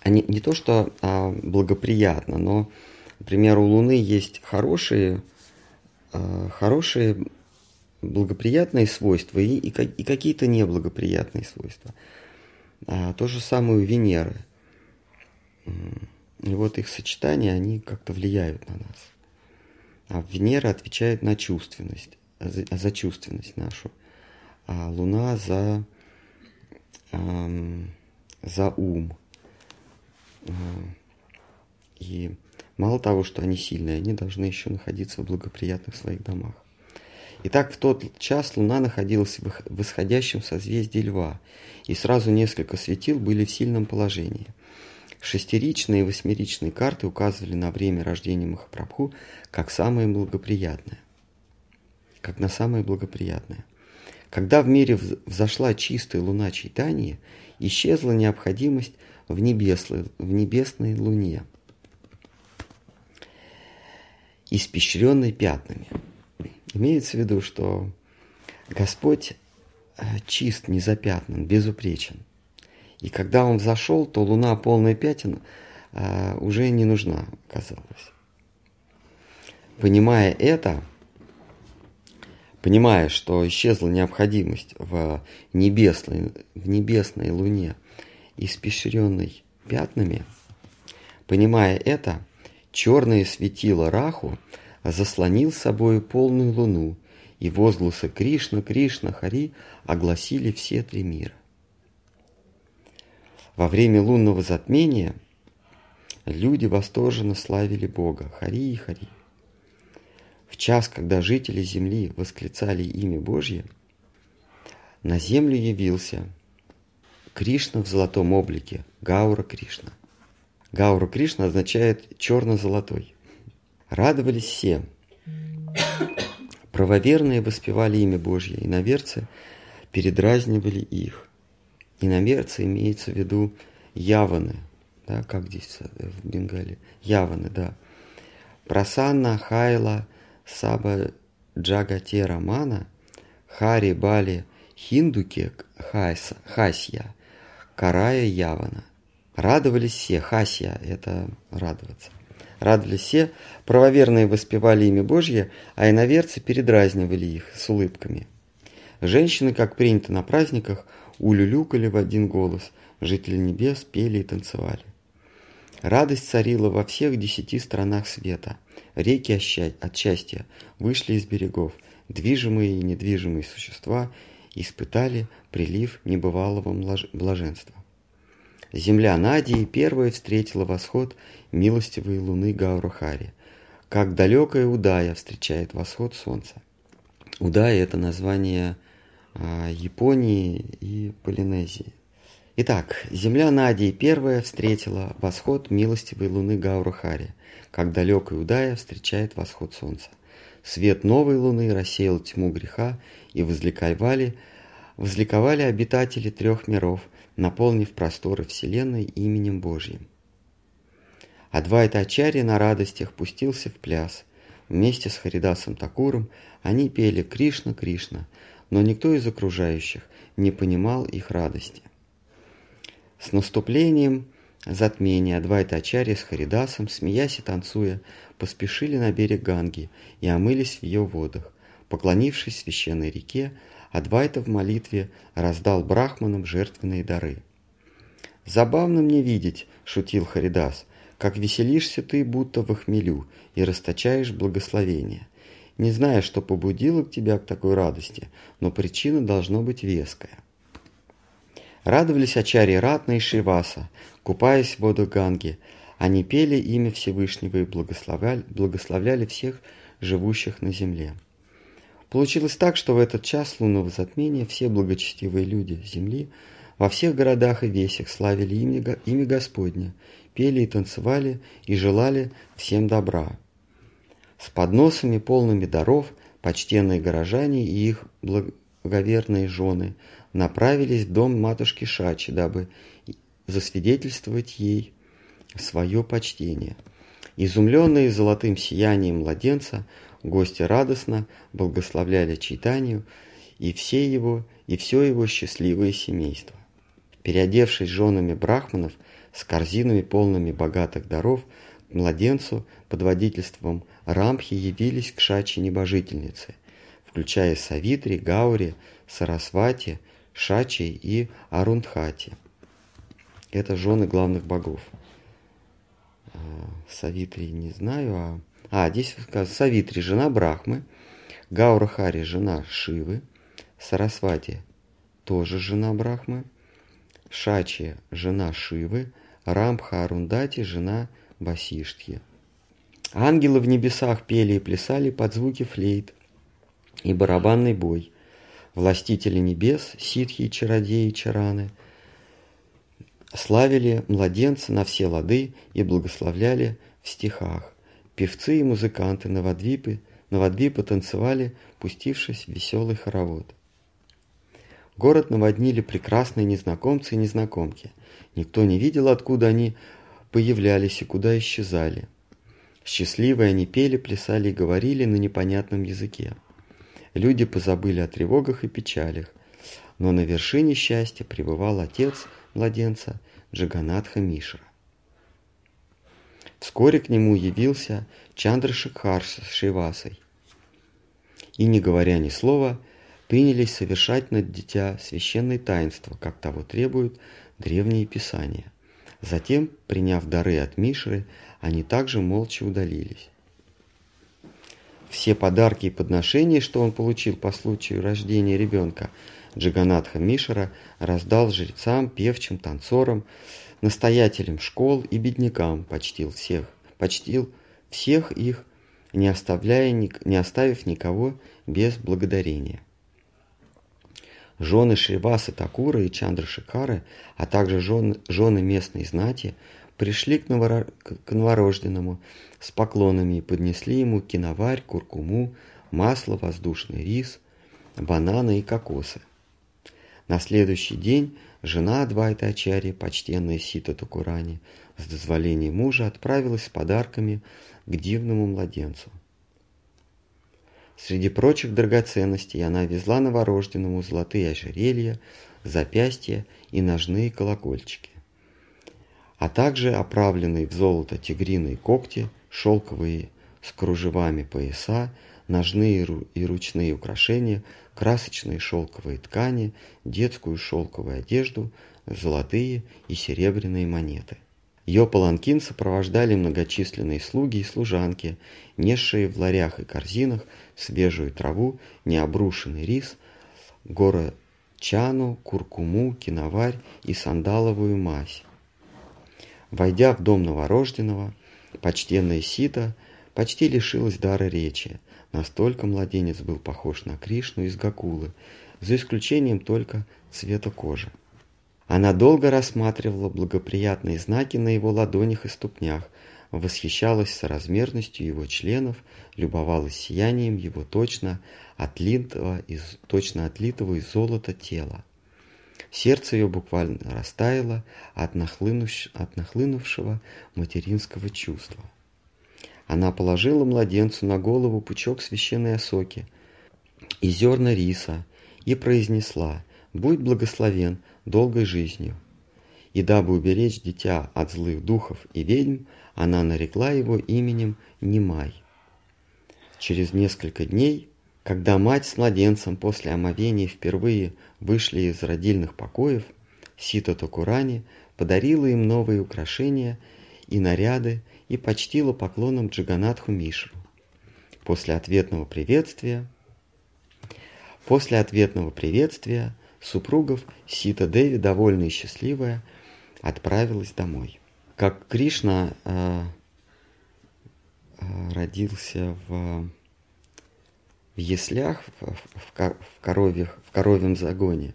Speaker 1: не, не то что а, благоприятно, но, например, у Луны есть хорошие, а, хорошие благоприятные свойства и, и, и какие-то неблагоприятные свойства. А, то же самое у Венеры. И вот их сочетания, они как-то влияют на нас. А Венера отвечает на чувственность за, за чувственность нашу, а Луна за, эм, за ум. Э, и мало того, что они сильные, они должны еще находиться в благоприятных своих домах. Итак, в тот час Луна находилась в восходящем созвездии Льва, и сразу несколько светил были в сильном положении. Шестеричные и восьмеричные карты указывали на время рождения Махапрабху как самое благоприятное как на самое благоприятное. Когда в мире взошла чистая луна читания, исчезла необходимость в небесной, в небесной луне, испещренной пятнами. Имеется в виду, что Господь э, чист, незапятнан, безупречен. И когда Он взошел, то луна полная пятен э, уже не нужна, казалось. Понимая это, понимая, что исчезла необходимость в небесной, в небесной луне, испещренной пятнами, понимая это, черное светило Раху заслонил собой полную луну, и возгласы Кришна, Кришна, Хари огласили все три мира. Во время лунного затмения люди восторженно славили Бога Хари и Хари. В час, когда жители земли восклицали имя Божье, на землю явился Кришна в золотом облике, Гаура Кришна. Гаура Кришна означает черно-золотой. Радовались все. Правоверные воспевали имя Божье, и наверцы передразнивали их. И наверцы имеется в виду яваны, да, как здесь в Бенгале, яваны, да. Прасанна, Хайла – Саба Джагате Рамана, Хари Бали Хиндуке Хайса, Хасья, Карая Явана. Радовались все, Хасья – это радоваться. Радовались все, правоверные воспевали имя Божье, а иноверцы передразнивали их с улыбками. Женщины, как принято на праздниках, улюлюкали в один голос, жители небес пели и танцевали. Радость царила во всех десяти странах света – Реки от счастья вышли из берегов, движимые и недвижимые существа испытали прилив небывалого блаженства. Земля Надии первая встретила восход милостивой луны Гаурухари, как далекая Удая встречает восход солнца. Удая – это название Японии и Полинезии. Итак, земля Надии первая встретила восход милостивой луны Гаурухари, как далекая Удая встречает восход солнца. Свет новой луны рассеял тьму греха, и возликовали, возликовали обитатели трех миров, наполнив просторы Вселенной именем Божьим. Адвайта Ачарья на радостях пустился в пляс. Вместе с Харидасом Такуром они пели «Кришна, Кришна», но никто из окружающих не понимал их радости. С наступлением затмения Адвайта Ачарья с Харидасом, смеясь и танцуя, поспешили на берег Ганги и омылись в ее водах. Поклонившись священной реке, Адвайта в молитве раздал брахманам жертвенные дары. «Забавно мне видеть», — шутил Харидас, — «как веселишься ты, будто в хмелю, и расточаешь благословение. Не знаю, что побудило тебя к такой радости, но причина должна быть веская». Радовались Ачари Ратна и Шиваса, купаясь в воду Ганги. Они пели имя Всевышнего и благословляли, благословляли всех живущих на земле. Получилось так, что в этот час лунного затмения все благочестивые люди земли во всех городах и весях славили имя, имя Господне, пели и танцевали и желали всем добра. С подносами, полными даров, почтенные горожане и их благоверные жены направились в дом матушки Шачи, дабы засвидетельствовать ей свое почтение. Изумленные золотым сиянием младенца, Гости радостно благословляли читанию и все его, и все его счастливое семейство. Переодевшись женами брахманов с корзинами полными богатых даров, младенцу под водительством Рамхи явились к Шачи небожительницы, включая Савитри, Гаури, Сарасвати, Шачи и Арундхати. Это жены главных богов. А, Савитри не знаю, а а, здесь сказано Савитри, жена Брахмы, Гаурахари, жена Шивы, Сарасвати, тоже жена Брахмы, Шачи, жена Шивы, Рамха Арундати, жена Басиштхи. Ангелы в небесах пели и плясали под звуки флейт и барабанный бой. Властители небес, ситхи чародеи чараны, славили младенца на все лады и благословляли в стихах. Певцы и музыканты Новодвипы, Новодвипы танцевали, пустившись в веселый хоровод. Город наводнили прекрасные незнакомцы и незнакомки. Никто не видел, откуда они появлялись и куда исчезали. Счастливые они пели, плясали и говорили на непонятном языке. Люди позабыли о тревогах и печалях, но на вершине счастья пребывал отец младенца Джаганатха Мишра. Вскоре к нему явился Чандра Шикхар с Шивасой. И, не говоря ни слова, принялись совершать над дитя священное таинство, как того требуют древние писания. Затем, приняв дары от Мишры, они также молча удалились. Все подарки и подношения, что он получил по случаю рождения ребенка, Джаганатха Мишера раздал жрецам, певчим, танцорам, настоятелем школ и беднякам почтил всех, почтил всех их, не, оставляя, не оставив никого без благодарения. Жены Шривасы Такура и Чандра Шикары, а также жены, жены местной знати, пришли к, новоро... к новорожденному с поклонами и поднесли ему киноварь, куркуму, масло, воздушный рис, бананы и кокосы. На следующий день Жена Адвайта Ачарьи, почтенная Сита Тукурани, с дозволения мужа отправилась с подарками к дивному младенцу. Среди прочих драгоценностей она везла новорожденному золотые ожерелья, запястья и ножные колокольчики, а также оправленные в золото тигриные когти, шелковые с кружевами пояса, ножные и ручные украшения, красочные шелковые ткани, детскую шелковую одежду, золотые и серебряные монеты. Ее паланкин сопровождали многочисленные слуги и служанки, несшие в ларях и корзинах свежую траву, необрушенный рис, горочану, куркуму, киноварь и сандаловую мазь. Войдя в дом новорожденного, почтенная Сита почти лишилась дара речи, Настолько младенец был похож на Кришну из Гакулы, за исключением только цвета кожи. Она долго рассматривала благоприятные знаки на его ладонях и ступнях, восхищалась соразмерностью его членов, любовалась сиянием его точно отлитого из, точно отлитого из золота тела. Сердце ее буквально растаяло от, нахлынув, от нахлынувшего материнского чувства. Она положила младенцу на голову пучок священной осоки и зерна риса и произнесла «Будь благословен долгой жизнью». И дабы уберечь дитя от злых духов и ведьм, она нарекла его именем Немай. Через несколько дней Когда мать с младенцем после омовения впервые вышли из родильных покоев, Сита Токурани подарила им новые украшения и наряды и почтила поклоном Джаганатху Мишру. После ответного приветствия После ответного приветствия супругов Сита Деви, довольная и счастливая, отправилась домой. Как Кришна э, э, родился в яслях, в, в, в, коровьях, в коровьем загоне,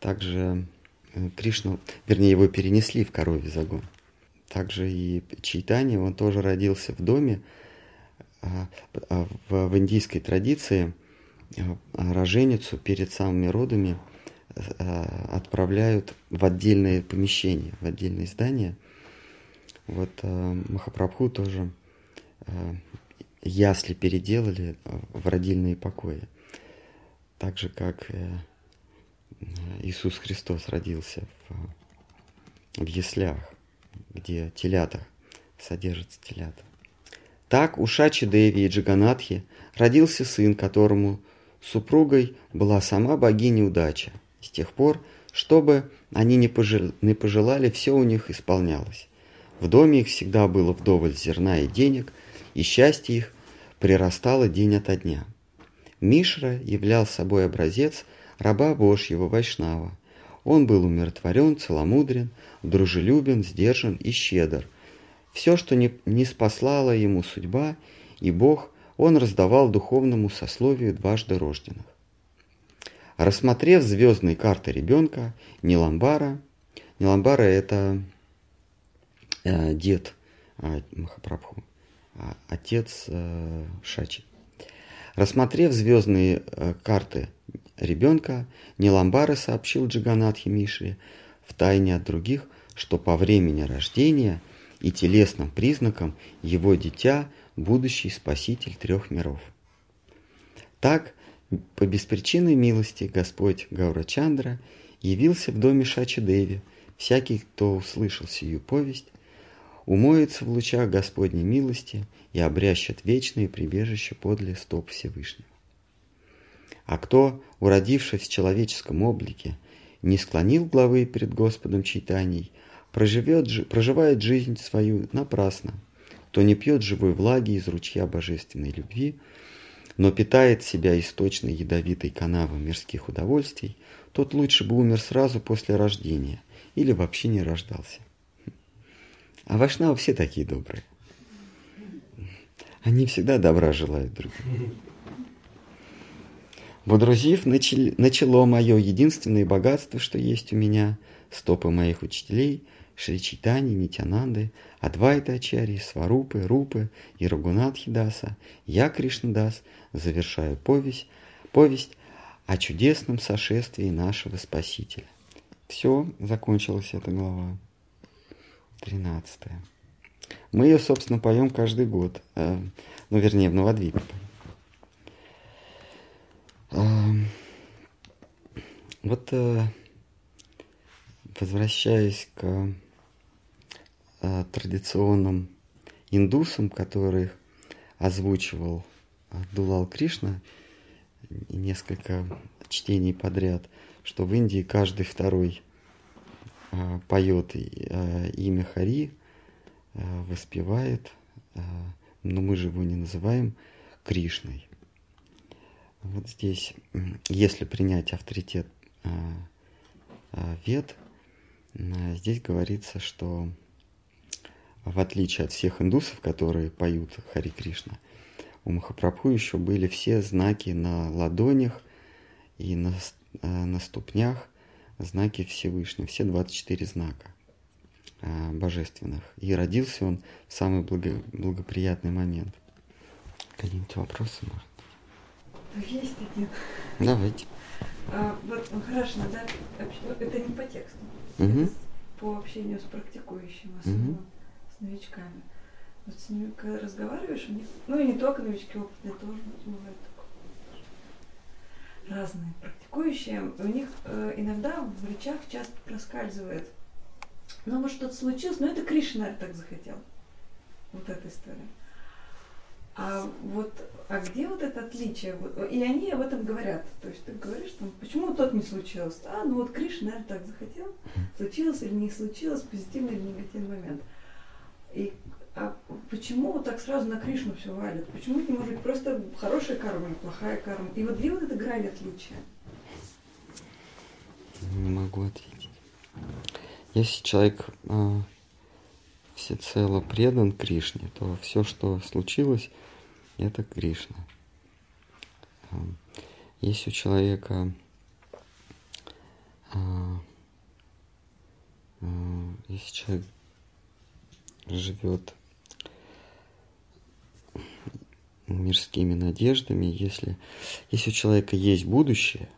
Speaker 1: также э, Кришну, вернее, его перенесли в коровий загон. Также и Чайтани, он тоже родился в доме. Э, в, в индийской традиции э, роженицу перед самыми родами э, отправляют в отдельное помещение, в отдельное здание – вот Махапрабху тоже ясли переделали э, в родильные покои. Так же, как э, Иисус Христос родился в, в яслях, где телята, содержатся телята. Так у Шачи Деви и Джаганатхи родился сын, которому супругой была сама богиня удача. С тех пор, чтобы они не, пожел... не пожелали, все у них исполнялось. В доме их всегда было вдоволь зерна и денег, и счастье их прирастало день ото дня. Мишра являл собой образец раба Божьего Вайшнава. Он был умиротворен, целомудрен, дружелюбен, сдержан и щедр. Все, что не, не спаслала ему судьба и Бог, он раздавал духовному сословию дважды рожденных. Рассмотрев звездные карты ребенка, Ниламбара, Ниламбара это Э, дед э, Махапрабху, отец э, Шачи. Рассмотрев звездные карты ребенка, Ниламбара сообщил Джаганатхи Мишре в тайне от других, что по времени рождения и телесным признакам его дитя – будущий спаситель трех миров. Так, по беспричинной милости Господь Гаурачандра явился в доме Шачи Деви. Всякий, кто услышал сию повесть, умоется в лучах Господней милости и обрящет вечное прибежище подле стоп Всевышнего. А кто, уродившись в человеческом облике, не склонил главы перед Господом читаний, проживет, проживает жизнь свою напрасно, кто не пьет живой влаги из ручья божественной любви, но питает себя источной ядовитой канавой мирских удовольствий, тот лучше бы умер сразу после рождения или вообще не рождался. А Вашнавы все такие добрые. Они всегда добра желают другим. Водрузив начало мое единственное богатство, что есть у меня, стопы моих учителей, Шри Читани, Нитянанды, Адвайта Ачари, Сварупы, Рупы и Рагунатхидаса, я, Кришнадас, завершаю повесть, повесть о чудесном сошествии нашего Спасителя. Все, закончилась эта глава. Тринадцатая. Мы ее, собственно, поем каждый год. Э, ну, вернее, в Новодвипе. Э, вот, э, возвращаясь к традиционным индусам, которых озвучивал Дулал Кришна, несколько чтений подряд, что в Индии каждый второй поет а, имя Хари, а, воспевает, но мы же его не называем Кришной. Вот здесь, если принять авторитет вет, здесь говорится, что в отличие от всех индусов, которые поют Хари Кришна, у Махапрабху еще были все знаки на ладонях и на, на ступнях, знаки Всевышнего, все 24 знака э, божественных. И родился он в самый благо, благоприятный момент. Какие-нибудь вопросы, может?
Speaker 2: Есть один.
Speaker 1: Давайте.
Speaker 2: А, вот ну, хорошо, да, это не по тексту. Угу. Это по общению с практикующим, особенно угу. с новичками. Вот с ними, когда разговариваешь, у них, ну и не только новички, опытные тоже бывает разные практикующие, у них э, иногда в речах часто проскальзывает, ну вот что-то случилось, но это Кришна так захотел. Вот эта история. А вот а где вот это отличие? И они об этом говорят. То есть ты говоришь, там, почему тот не случилось? А, ну вот Кришна, наверное, так захотел. Случилось или не случилось, позитивный или негативный момент. И а почему вот так сразу на Кришну все валят? Почему не может быть просто хорошая карма или плохая карма? И вот где вот эта грань отличия?
Speaker 1: Не могу ответить. Если человек э, всецело предан Кришне, то все, что случилось, это Кришна. Если у человека а, а, если человек живет мирскими надеждами, если, если у человека есть будущее,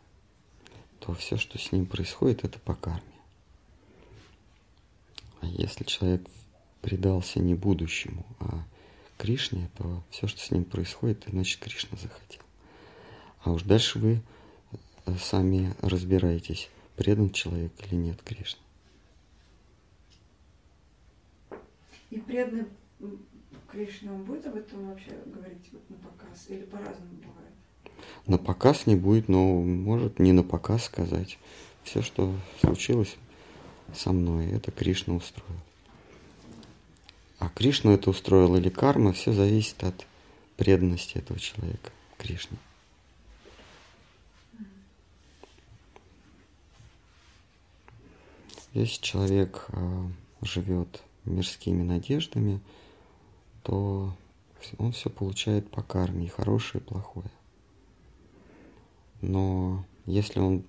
Speaker 1: то все, что с ним происходит, это по карме. А если человек предался не будущему, а Кришне, то все, что с ним происходит, значит Кришна захотел. А уж дальше вы э, сами разбираетесь, предан человек или нет Кришне.
Speaker 2: И преданный Кришне, он будет об этом вообще говорить вот на показ? Или по-разному бывает?
Speaker 1: На показ не будет, но может не на показ сказать. Все, что случилось со мной, это Кришна устроил. А Кришну это устроил или карма, все зависит от преданности этого человека Кришне. Если человек э, живет мирскими надеждами, то он все получает по карме, и хорошее, и плохое. Но если он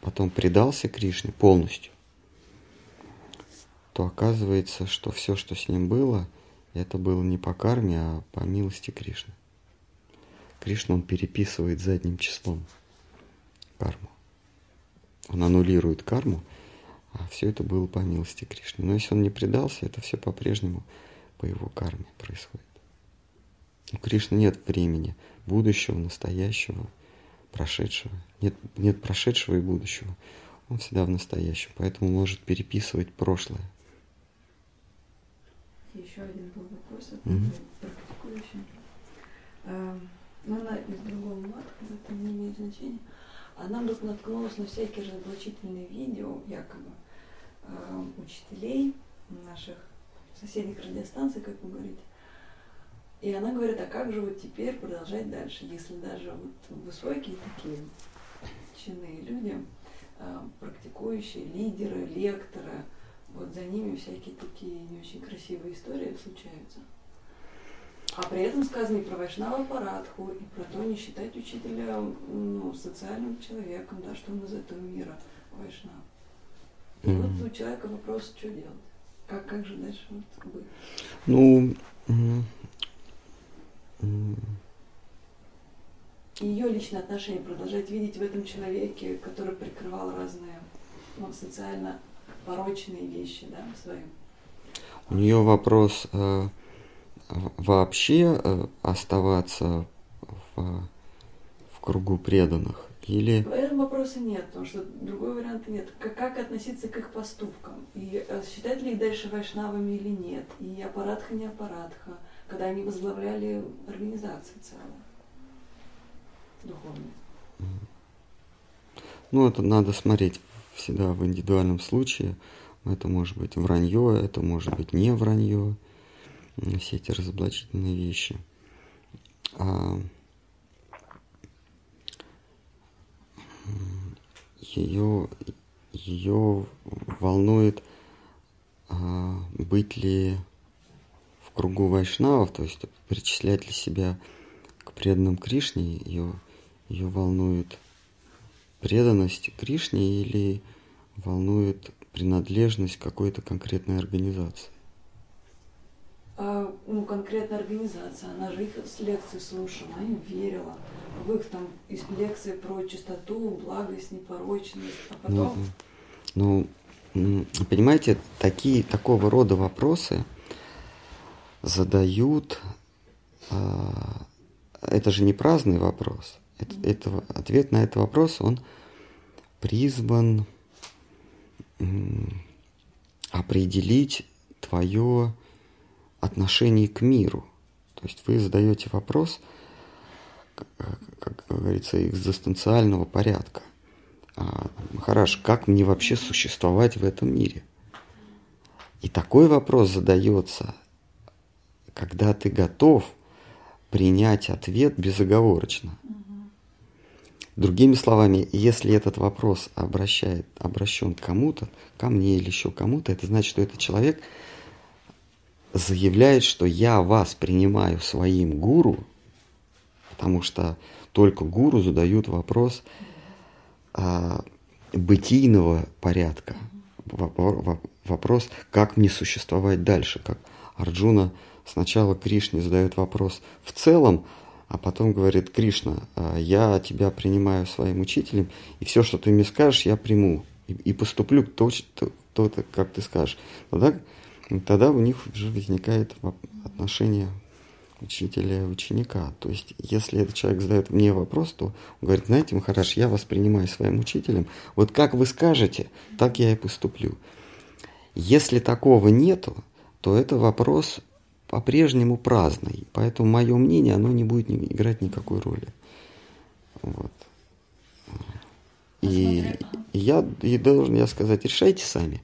Speaker 1: потом предался Кришне полностью, то оказывается, что все, что с ним было, это было не по карме, а по милости Кришны. Кришна, он переписывает задним числом карму. Он аннулирует карму, а все это было по милости Кришны. Но если он не предался, это все по-прежнему по его карме происходит. У Кришны нет времени будущего, настоящего, прошедшего. Нет, нет прошедшего и будущего. Он всегда в настоящем, поэтому может переписывать прошлое
Speaker 2: еще один был вопрос от mm-hmm. практикующей. А, но она из другого матха, это не имеет значения. Она вдруг наткнулась на всякие разоблачительные видео, якобы, э, учителей наших соседних радиостанций, как вы говорите. И она говорит, а как же вот теперь продолжать дальше, если даже вот высокие такие чинные люди, э, практикующие, лидеры, лекторы, вот за ними всякие такие не очень красивые истории случаются. А при этом сказано и про Вайшнава Парадху, и про то не считать учителя ну, социальным человеком, да, что он из этого мира Вайшнав. И mm-hmm. вот у человека вопрос, что делать? Как, как же дальше вот быть?
Speaker 1: Ну,
Speaker 2: ее личное отношение продолжать видеть в этом человеке, который прикрывал разные ну, социально порочные вещи, да, свои.
Speaker 1: У нее вопрос э, вообще э, оставаться в, в кругу преданных или...
Speaker 2: В этом вопроса нет, потому что другой варианта нет. Как, как относиться к их поступкам? И э, считать ли их дальше вайшнавами или нет? И аппаратха, не аппаратха, когда они возглавляли организации целые, духовные.
Speaker 1: Ну, это надо смотреть всегда в индивидуальном случае. Это может быть вранье, это может быть не вранье, все эти разоблачительные вещи. А ее, ее волнует, а, быть ли в кругу вайшнавов, то есть причислять ли себя к преданным Кришне, ее, ее волнует преданность Кришне или волнует принадлежность какой-то конкретной организации?
Speaker 2: А, ну, конкретная организация, она же их с лекций слушала, она им верила. В их там из лекции про чистоту, благость, непорочность, а потом...
Speaker 1: Ну, ну, понимаете, такие, такого рода вопросы задают... А, это же не праздный вопрос. Это, это, ответ на этот вопрос, он призван определить твое отношение к миру. То есть вы задаете вопрос, как говорится, экзистенциального порядка. А, Хорошо, как мне вообще существовать в этом мире? И такой вопрос задается, когда ты готов принять ответ безоговорочно. Другими словами, если этот вопрос обращает, обращен к кому-то, ко мне или еще кому-то, это значит, что этот человек заявляет, что я вас принимаю своим гуру, потому что только гуру задают вопрос а, бытийного порядка, вопрос, как мне существовать дальше, как Арджуна сначала Кришне задает вопрос в целом, а потом говорит, Кришна, а, я тебя принимаю своим учителем, и все, что ты мне скажешь, я приму. И, и поступлю точно, то, как ты скажешь. Тогда, тогда у них уже возникает отношение учителя и ученика. То есть, если этот человек задает мне вопрос, то он говорит, знаете, Махараш, я вас принимаю своим учителем. Вот как вы скажете, так я и поступлю. Если такого нету, то это вопрос по-прежнему праздный. Поэтому мое мнение, оно не будет играть никакой роли. Вот. И, я и должен я сказать, решайте сами.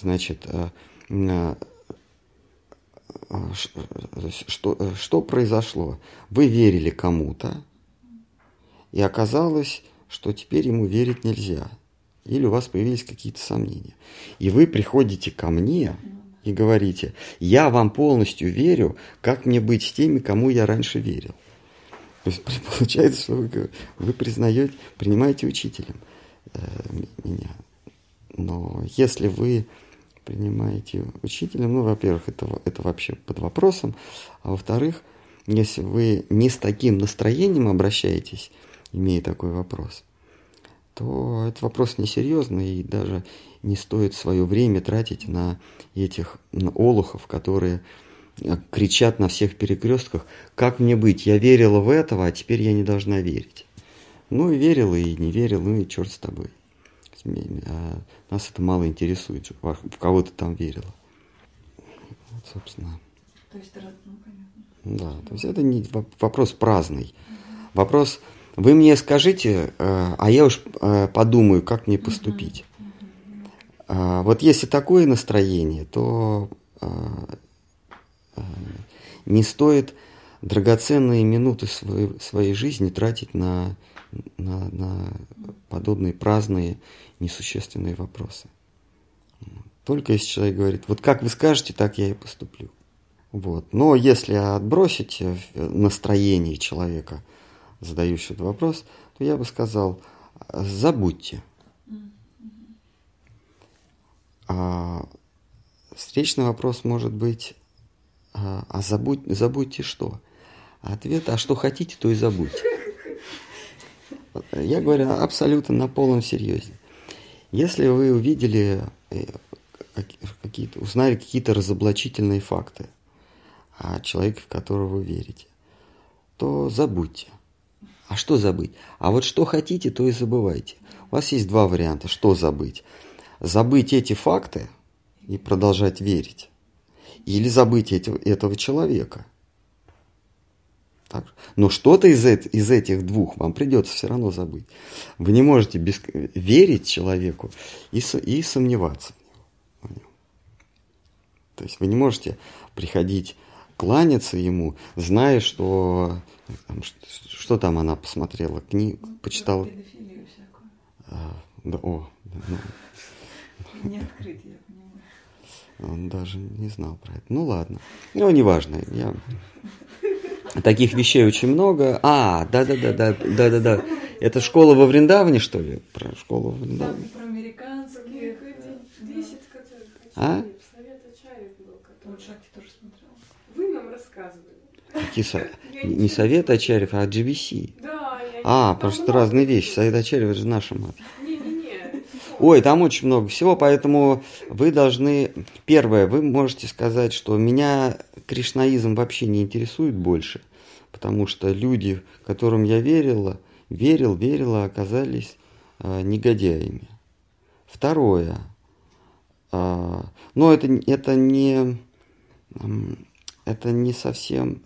Speaker 1: Значит, э, что, что произошло? Вы верили кому-то, и оказалось, что теперь ему верить нельзя. Или у вас появились какие-то сомнения. И вы приходите ко мне, и говорите, я вам полностью верю, как мне быть с теми, кому я раньше верил. То есть (laughs) получается, что вы, вы признаете, принимаете учителем э, меня. Но если вы принимаете учителем, ну, во-первых, это, это вообще под вопросом, а во-вторых, если вы не с таким настроением обращаетесь, имея такой вопрос, то этот вопрос несерьезный и даже не стоит свое время тратить на этих на олухов, которые э, кричат на всех перекрестках, как мне быть, я верила в этого, а теперь я не должна верить. Ну и верила, и не верила, ну и черт с тобой. А нас это мало интересует, в кого ты там верила. Вот, собственно. То есть, ну, понятно. Да, то есть это не вопрос праздный. Вопрос вы мне скажите, э, а я уж э, подумаю, как мне поступить. А, вот если такое настроение, то а, а, не стоит драгоценные минуты своей, своей жизни тратить на, на, на подобные праздные, несущественные вопросы. Только если человек говорит, вот как вы скажете, так я и поступлю. Вот. Но если отбросить э, настроение человека – задающий этот вопрос, то я бы сказал, забудьте. А, встречный вопрос может быть, а, а забудь, забудьте что? Ответ, а что хотите, то и забудьте. Я говорю абсолютно на полном серьезе. Если вы увидели э, какие-то, узнали какие-то разоблачительные факты о человеке, в которого вы верите, то забудьте. А что забыть? А вот что хотите, то и забывайте. У вас есть два варианта, что забыть. Забыть эти факты и продолжать верить. Или забыть этого человека. Так. Но что-то из, из этих двух вам придется все равно забыть. Вы не можете без, верить человеку и, и сомневаться в нем. То есть вы не можете приходить кланяться ему, зная, что там, что, что там она посмотрела, книг, почитала. А, да, о, да, ну. Не открыт, я понимаю. Он даже не знал про это. Ну ладно. Ну, неважно. Я... Таких вещей очень много. А, да-да-да, да-да-да. Это школа во Вриндавне, что ли? Про школу во Вриндавне. Про американские 10, А? Какие со... Не совет Ачарьев, а GBC. Да, я А, просто разные вещи. Совет Ачарьев это же наша мать. Ой, там очень много всего, поэтому вы должны... Первое, вы можете сказать, что меня кришнаизм вообще не интересует больше, потому что люди, которым я верила, верил, верила, оказались э, негодяями. Второе, э, но это, это не это не совсем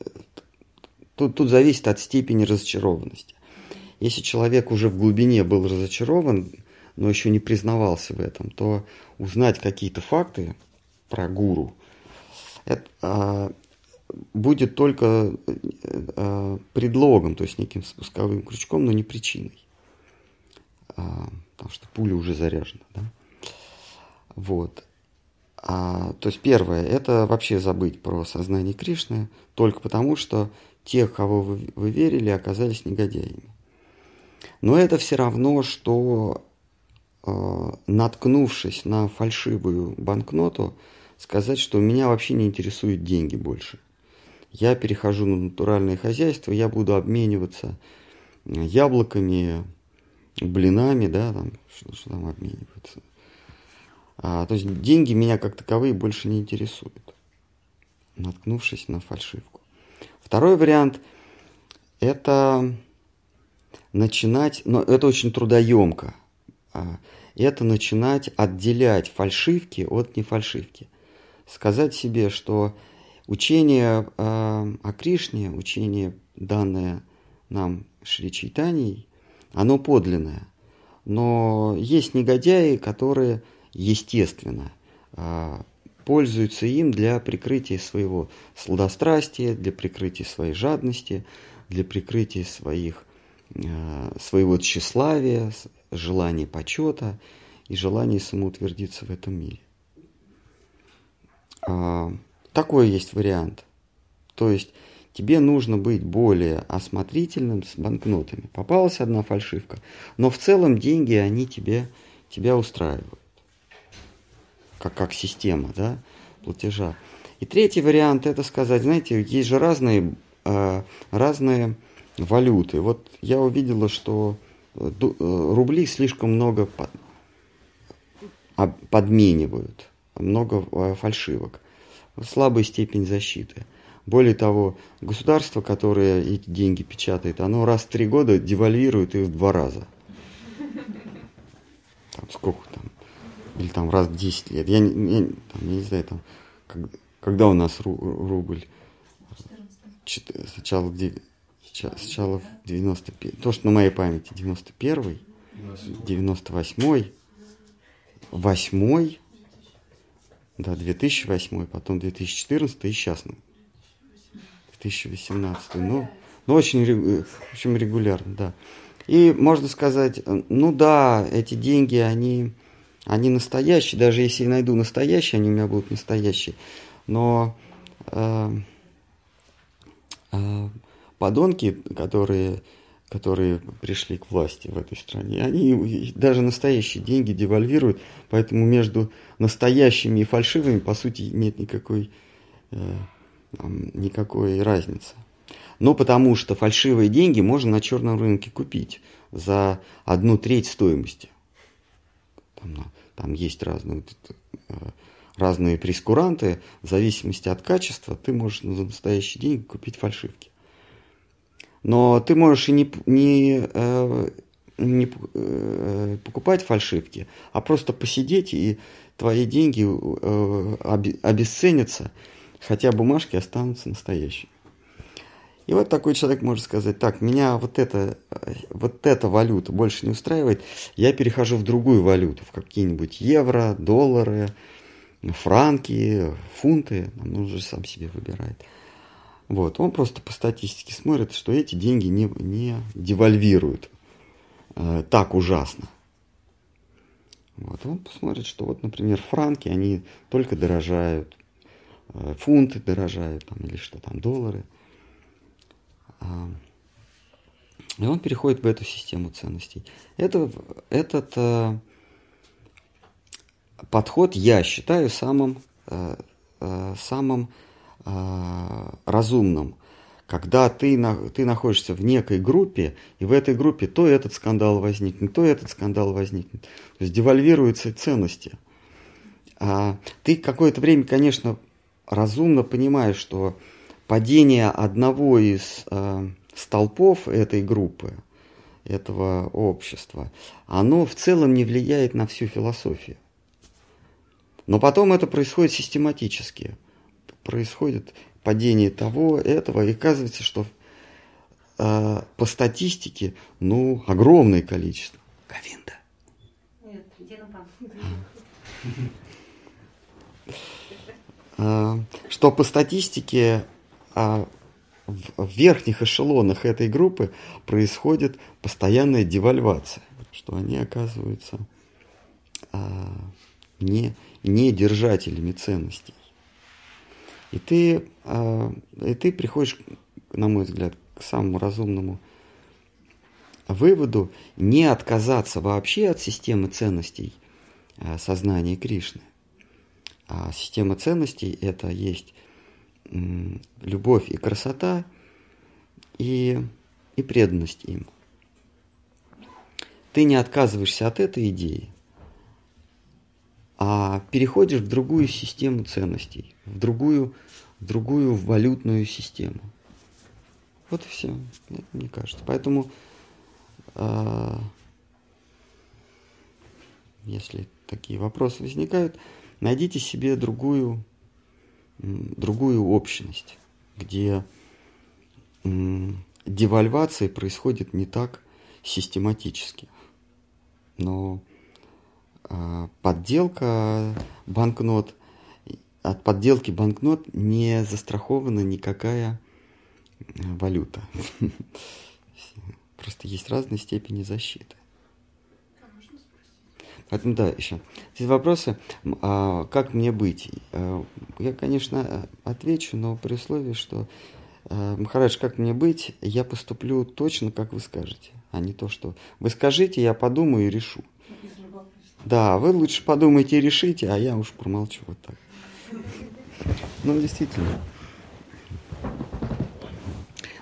Speaker 1: тут, тут зависит от степени разочарованности. Если человек уже в глубине был разочарован, но еще не признавался в этом, то узнать какие-то факты про гуру это, а, будет только а, предлогом, то есть неким спусковым крючком, но не причиной. А, потому что пуля уже заряжена. Да? Вот. А, то есть первое, это вообще забыть про сознание Кришны, только потому, что те, кого вы, вы верили, оказались негодяями. Но это все равно, что наткнувшись на фальшивую банкноту, сказать, что меня вообще не интересуют деньги больше. Я перехожу на натуральное хозяйство, я буду обмениваться яблоками, блинами, да, там, что, что там обмениваются, а, то есть деньги меня как таковые больше не интересуют, наткнувшись на фальшивку. Второй вариант – это начинать, но это очень трудоемко, это начинать отделять фальшивки от нефальшивки. Сказать себе, что учение а, о Кришне, учение, данное нам Шри Чайтаней, оно подлинное. Но есть негодяи, которые естественно, а, пользуются им для прикрытия своего сладострастия, для прикрытия своей жадности, для прикрытия своих, а, своего тщеславия, желания почета и желания самоутвердиться в этом мире. А, такой есть вариант. То есть тебе нужно быть более осмотрительным с банкнотами. Попалась одна фальшивка, но в целом деньги, они тебе, тебя устраивают как, как система да, платежа. И третий вариант это сказать, знаете, есть же разные, э, разные валюты. Вот я увидела, что э, э, рубли слишком много под, подменивают, много фальшивок. Слабая степень защиты. Более того, государство, которое эти деньги печатает, оно раз в три года девальвирует их в два раза. Там сколько там? или там раз в 10 лет. Я, не, я, там, я не знаю, там, как, когда у нас ру, рубль? Сначала, где, сначала в 91 то, что на моей памяти 91 98 8 да, 2008, потом 2014 и сейчас 2018. Ну, ну очень, в общем, регулярно, да. И можно сказать, ну да, эти деньги, они они настоящие, даже если я найду настоящие, они у меня будут настоящие. Но э, э, подонки, которые, которые пришли к власти в этой стране, они даже настоящие деньги девальвируют, поэтому между настоящими и фальшивыми, по сути, нет никакой, э, никакой разницы. Но потому что фальшивые деньги можно на черном рынке купить за одну треть стоимости. Там, там есть разные, э, разные прескуранты, в зависимости от качества ты можешь за настоящий деньги купить фальшивки. Но ты можешь и не, не, э, не э, покупать фальшивки, а просто посидеть, и твои деньги обесценятся, хотя бумажки останутся настоящими. И вот такой человек может сказать, так, меня вот эта, вот эта валюта больше не устраивает, я перехожу в другую валюту, в какие-нибудь евро, доллары, франки, фунты, он уже сам себе выбирает. Вот, он просто по статистике смотрит, что эти деньги не, не девальвируют э, так ужасно. Вот, он посмотрит, что вот, например, франки, они только дорожают, э, фунты дорожают, там, или что там, доллары – а, и он переходит в эту систему ценностей. Это, этот э, подход я считаю самым, э, э, самым э, разумным. Когда ты, на, ты находишься в некой группе, и в этой группе то этот скандал возникнет, то этот скандал возникнет. То есть девальвируются ценности. А ты какое-то время, конечно, разумно понимаешь, что падение одного из э, столпов этой группы, этого общества, оно в целом не влияет на всю философию. Но потом это происходит систематически. Происходит падение того, этого, и оказывается, что а, по статистике, ну, огромное количество. Говинда. Нет, а, что по статистике а, в верхних эшелонах этой группы происходит постоянная девальвация, что они оказываются не, не держателями ценностей. И ты, и ты приходишь, на мой взгляд, к самому разумному выводу не отказаться вообще от системы ценностей сознания Кришны. А система ценностей это есть любовь и красота и, и преданность им. Ты не отказываешься от этой идеи, а переходишь в другую систему ценностей, в другую, в другую валютную систему. Вот и все, мне кажется. Поэтому, э, если такие вопросы возникают, найдите себе другую, другую общность, где девальвация происходит не так систематически. Но подделка банкнот, от подделки банкнот не застрахована никакая валюта. (laughs) Просто есть разные степени защиты. Поэтому да, еще. Здесь вопросы, а, как мне быть? А, я, конечно, отвечу, но при условии, что а, Махарадж, как мне быть, я поступлю точно, как вы скажете, а не то, что вы скажите, я подумаю и решу. Да, вы лучше подумайте и решите, а я уж промолчу вот так. Ну, действительно.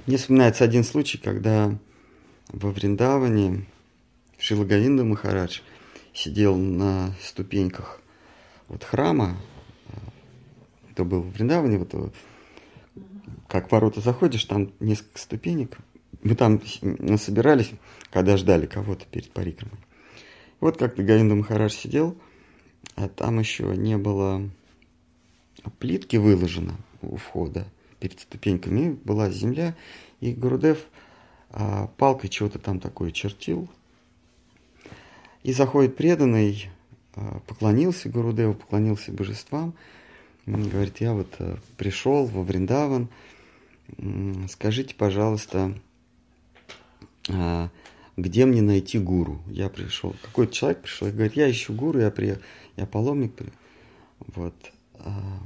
Speaker 1: Мне вспоминается один случай, когда во Вриндаване Шилагавинда Махарадж сидел на ступеньках вот храма, это был в Вриндаване, вот как в ворота заходишь, там несколько ступенек, мы там собирались, когда ждали кого-то перед парикрамой. Вот как-то Говинда Махарадж сидел, а там еще не было плитки выложено у входа – перед ступеньками. Была земля, и Гурудев а, палкой чего-то там такое чертил. И заходит преданный, а, поклонился Гурудеву, поклонился божествам, говорит, я вот а, пришел во Вриндаван, скажите, пожалуйста, а, где мне найти гуру? Я пришел, какой-то человек пришел и говорит, я ищу гуру, я приехал, я паломник, вот, а,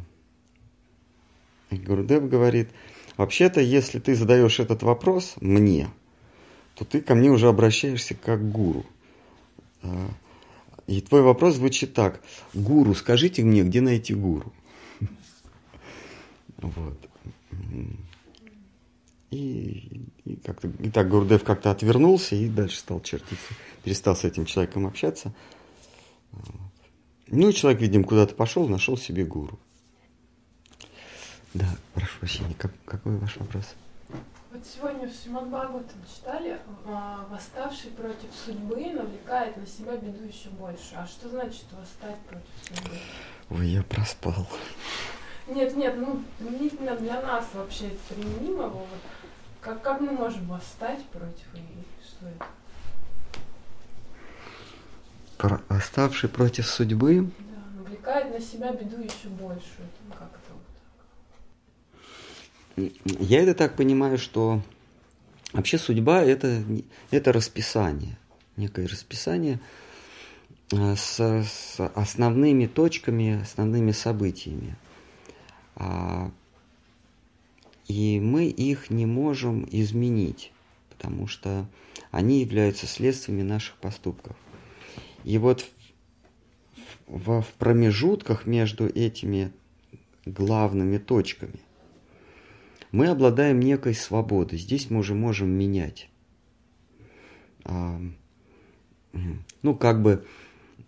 Speaker 1: и Гурдев говорит, вообще-то, если ты задаешь этот вопрос мне, то ты ко мне уже обращаешься как гуру. А, и твой вопрос звучит так. Гуру, скажите мне, где найти гуру? (laughs) Вот. И, и, как-то, и так Гурдев как-то отвернулся и дальше стал чертиться. Перестал с этим человеком общаться. Ну и человек, видимо, куда-то пошел, нашел себе гуру. Да, прошу прощения, как, какой ваш вопрос?
Speaker 3: Вот сегодня в Шримад Бхагаватам читали, а, восставший против судьбы навлекает на себя беду еще больше. А что значит восстать против судьбы?
Speaker 1: Ой, я проспал.
Speaker 3: Нет, нет, ну для нас вообще это применимо. Вот. Как, как мы можем восстать против и что это?
Speaker 1: Про, восставший против судьбы?
Speaker 3: Да, навлекает на себя беду еще большую. Как это?
Speaker 1: Я это так понимаю, что вообще судьба это, это расписание, некое расписание э, с, с основными точками, основными событиями. И мы их не можем изменить, потому что они являются следствиями наших поступков. И вот в, в промежутках между этими главными точками мы обладаем некой свободой. Здесь мы уже можем менять. А, ну, как бы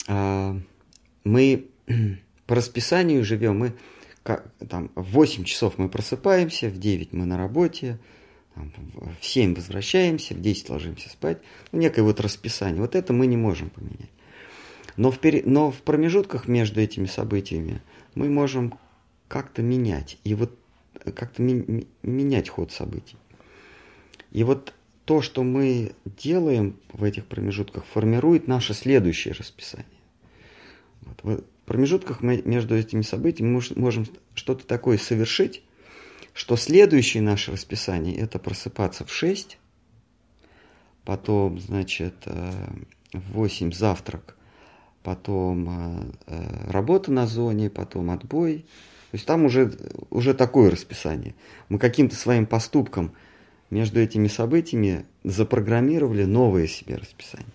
Speaker 1: а, мы (clears throat) по расписанию живем, мы как, там, в 8 часов мы просыпаемся, в 9 мы на работе, там, в 7 возвращаемся, в 10 ложимся спать. Ну, некое вот расписание. Вот это мы не можем поменять. Но в, пере... Но в промежутках между этими событиями мы можем как-то менять. И вот как-то менять ход событий. И вот то, что мы делаем в этих промежутках, формирует наше следующее расписание. Вот. Промежутках между этими событиями мы можем что-то такое совершить, что следующее наше расписание – это просыпаться в 6, потом, значит, э, в 8 завтрак, потом э, э, работа на зоне, потом отбой. То есть там уже, уже такое расписание. Мы каким-то своим поступком – между этими событиями запрограммировали новое себе расписание.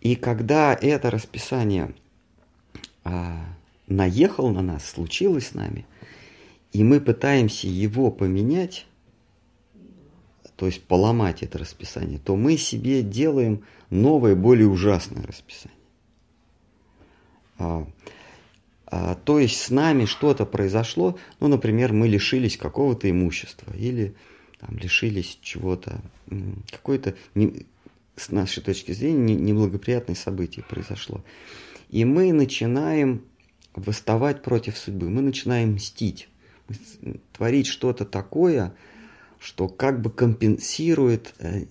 Speaker 1: И когда это расписание а, наехал на нас, случилось с нами, и мы пытаемся его поменять, то есть поломать это расписание, то мы себе делаем новое, более ужасное расписание. А, а, то есть с нами что-то произошло, ну, например, мы лишились какого-то имущества или там, лишились чего-то, какое-то, не, с нашей точки зрения, неблагоприятное событие произошло. И мы начинаем восставать против судьбы, мы начинаем мстить, творить что-то такое, что как бы компенсирует э,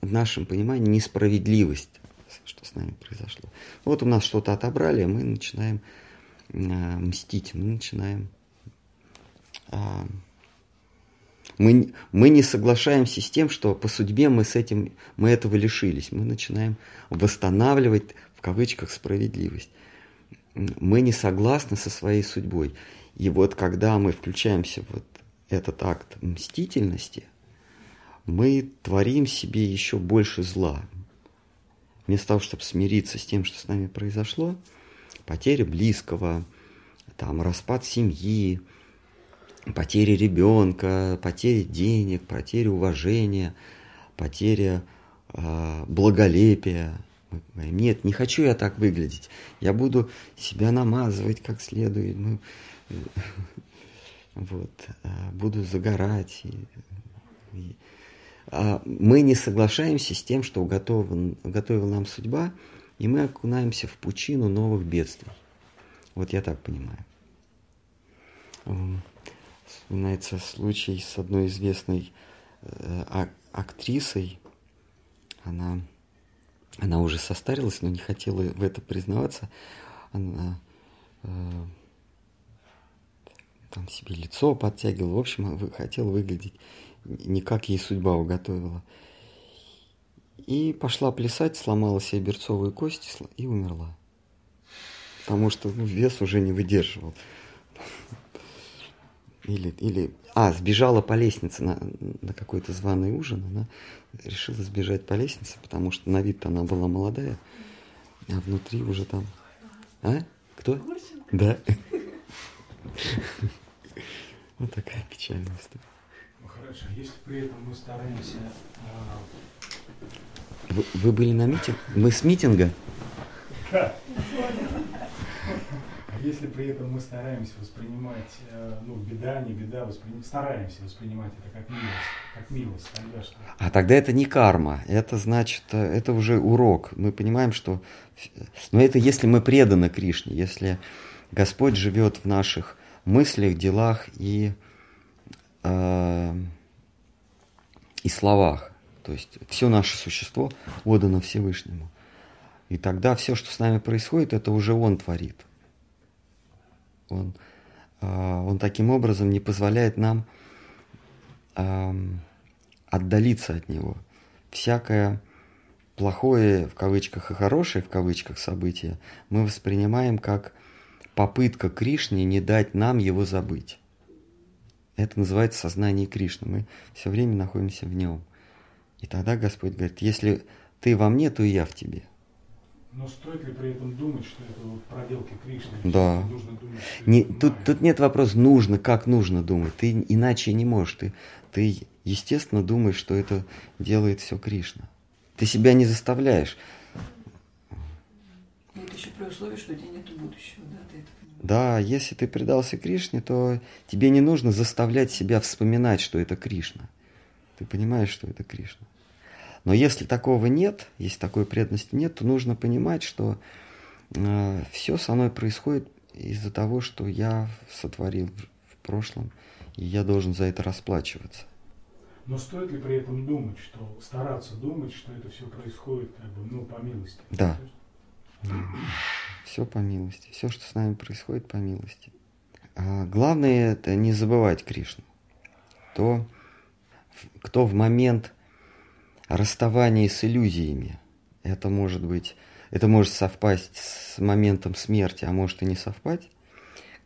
Speaker 1: в нашем понимании несправедливость, что с нами произошло. Вот у нас что-то отобрали, а мы начинаем Э, мстить, мы начинаем... Мы, мы не соглашаемся с тем, что по судьбе мы с этим, мы этого лишились. Мы начинаем восстанавливать, в кавычках, справедливость. Мы не согласны со своей судьбой. И вот когда мы включаемся в вот этот акт мстительности, мы творим себе еще больше зла. Вместо того, чтобы смириться с тем, что с нами произошло, потеря близкого, там, распад семьи, потеря ребенка, потеря денег, потеря уважения, потеря э, благолепия. Нет, не хочу я так выглядеть. Я буду себя намазывать как следует. Ну, (laughs) вот, э, буду загорать. И, и, а мы не соглашаемся с тем, что уготован, уготовила нам судьба, и мы окунаемся в пучину новых бедствий. Вот я так понимаю. Вспоминается случай с одной известной э, актрисой. Она, она уже состарилась, но не хотела в это признаваться. Она э, там себе лицо подтягивала. В общем, хотела выглядеть не как ей судьба уготовила. И пошла плясать, сломала себе берцовую кость и умерла. Потому что ну, вес уже не выдерживал. Или, или, а, сбежала по лестнице на, на какой-то званый ужин. Она решила сбежать по лестнице, потому что на вид она была молодая, а внутри уже там... А? Кто? Да. (laughs) Вот такая печальная история.
Speaker 4: Ну хорошо, если при этом мы стараемся а,
Speaker 1: вы, вы были на митинге? Мы с митинга?
Speaker 4: А если при этом мы стараемся воспринимать, э, ну, беда, не беда, восприним... стараемся воспринимать это как милость, как милость, тогда что?
Speaker 1: А тогда это не карма, это значит, э, это уже урок. Мы понимаем, что... Но это если мы преданы Кришне, если Господь живет в наших мыслях, делах и, э, и словах. То есть все наше существо отдано Всевышнему. И тогда все, что с нами происходит, это уже Он творит. Он, а, он таким образом не позволяет нам отдалиться от Него. Всякое плохое в кавычках и хорошее в кавычках событие мы воспринимаем как попытка Кришне не дать нам его забыть. Это называется сознание Кришны. Мы все время находимся в нем. И тогда Господь говорит, если ты во мне, то и я в тебе.
Speaker 4: Но стоит ли при этом думать, что это вот проделки Кришны?
Speaker 1: Да. Нужно думать, не, тут, тут нет вопроса, нужно, как нужно думать. Ты иначе не можешь. Ты, ты, естественно, думаешь, что это делает все Кришна. Ты себя не заставляешь.
Speaker 2: Это еще при условии, что у тебя нет будущего, да? Ты это
Speaker 1: да, если ты предался Кришне, то тебе не нужно заставлять себя вспоминать, что это Кришна. Ты понимаешь, что это Кришна. Но если такого нет, если такой преданности нет, то нужно понимать, что э, все со мной происходит из-за того, что я сотворил в, прошлом, и я должен за это расплачиваться.
Speaker 4: Но стоит ли при этом думать, что стараться думать, что это все происходит как бы, ну, по милости?
Speaker 1: Да. Все по милости. Все, что с нами происходит, по милости. А главное это не забывать Кришну. То, кто в момент расставания с иллюзиями, это может быть, это может совпасть с моментом смерти, а может и не совпасть,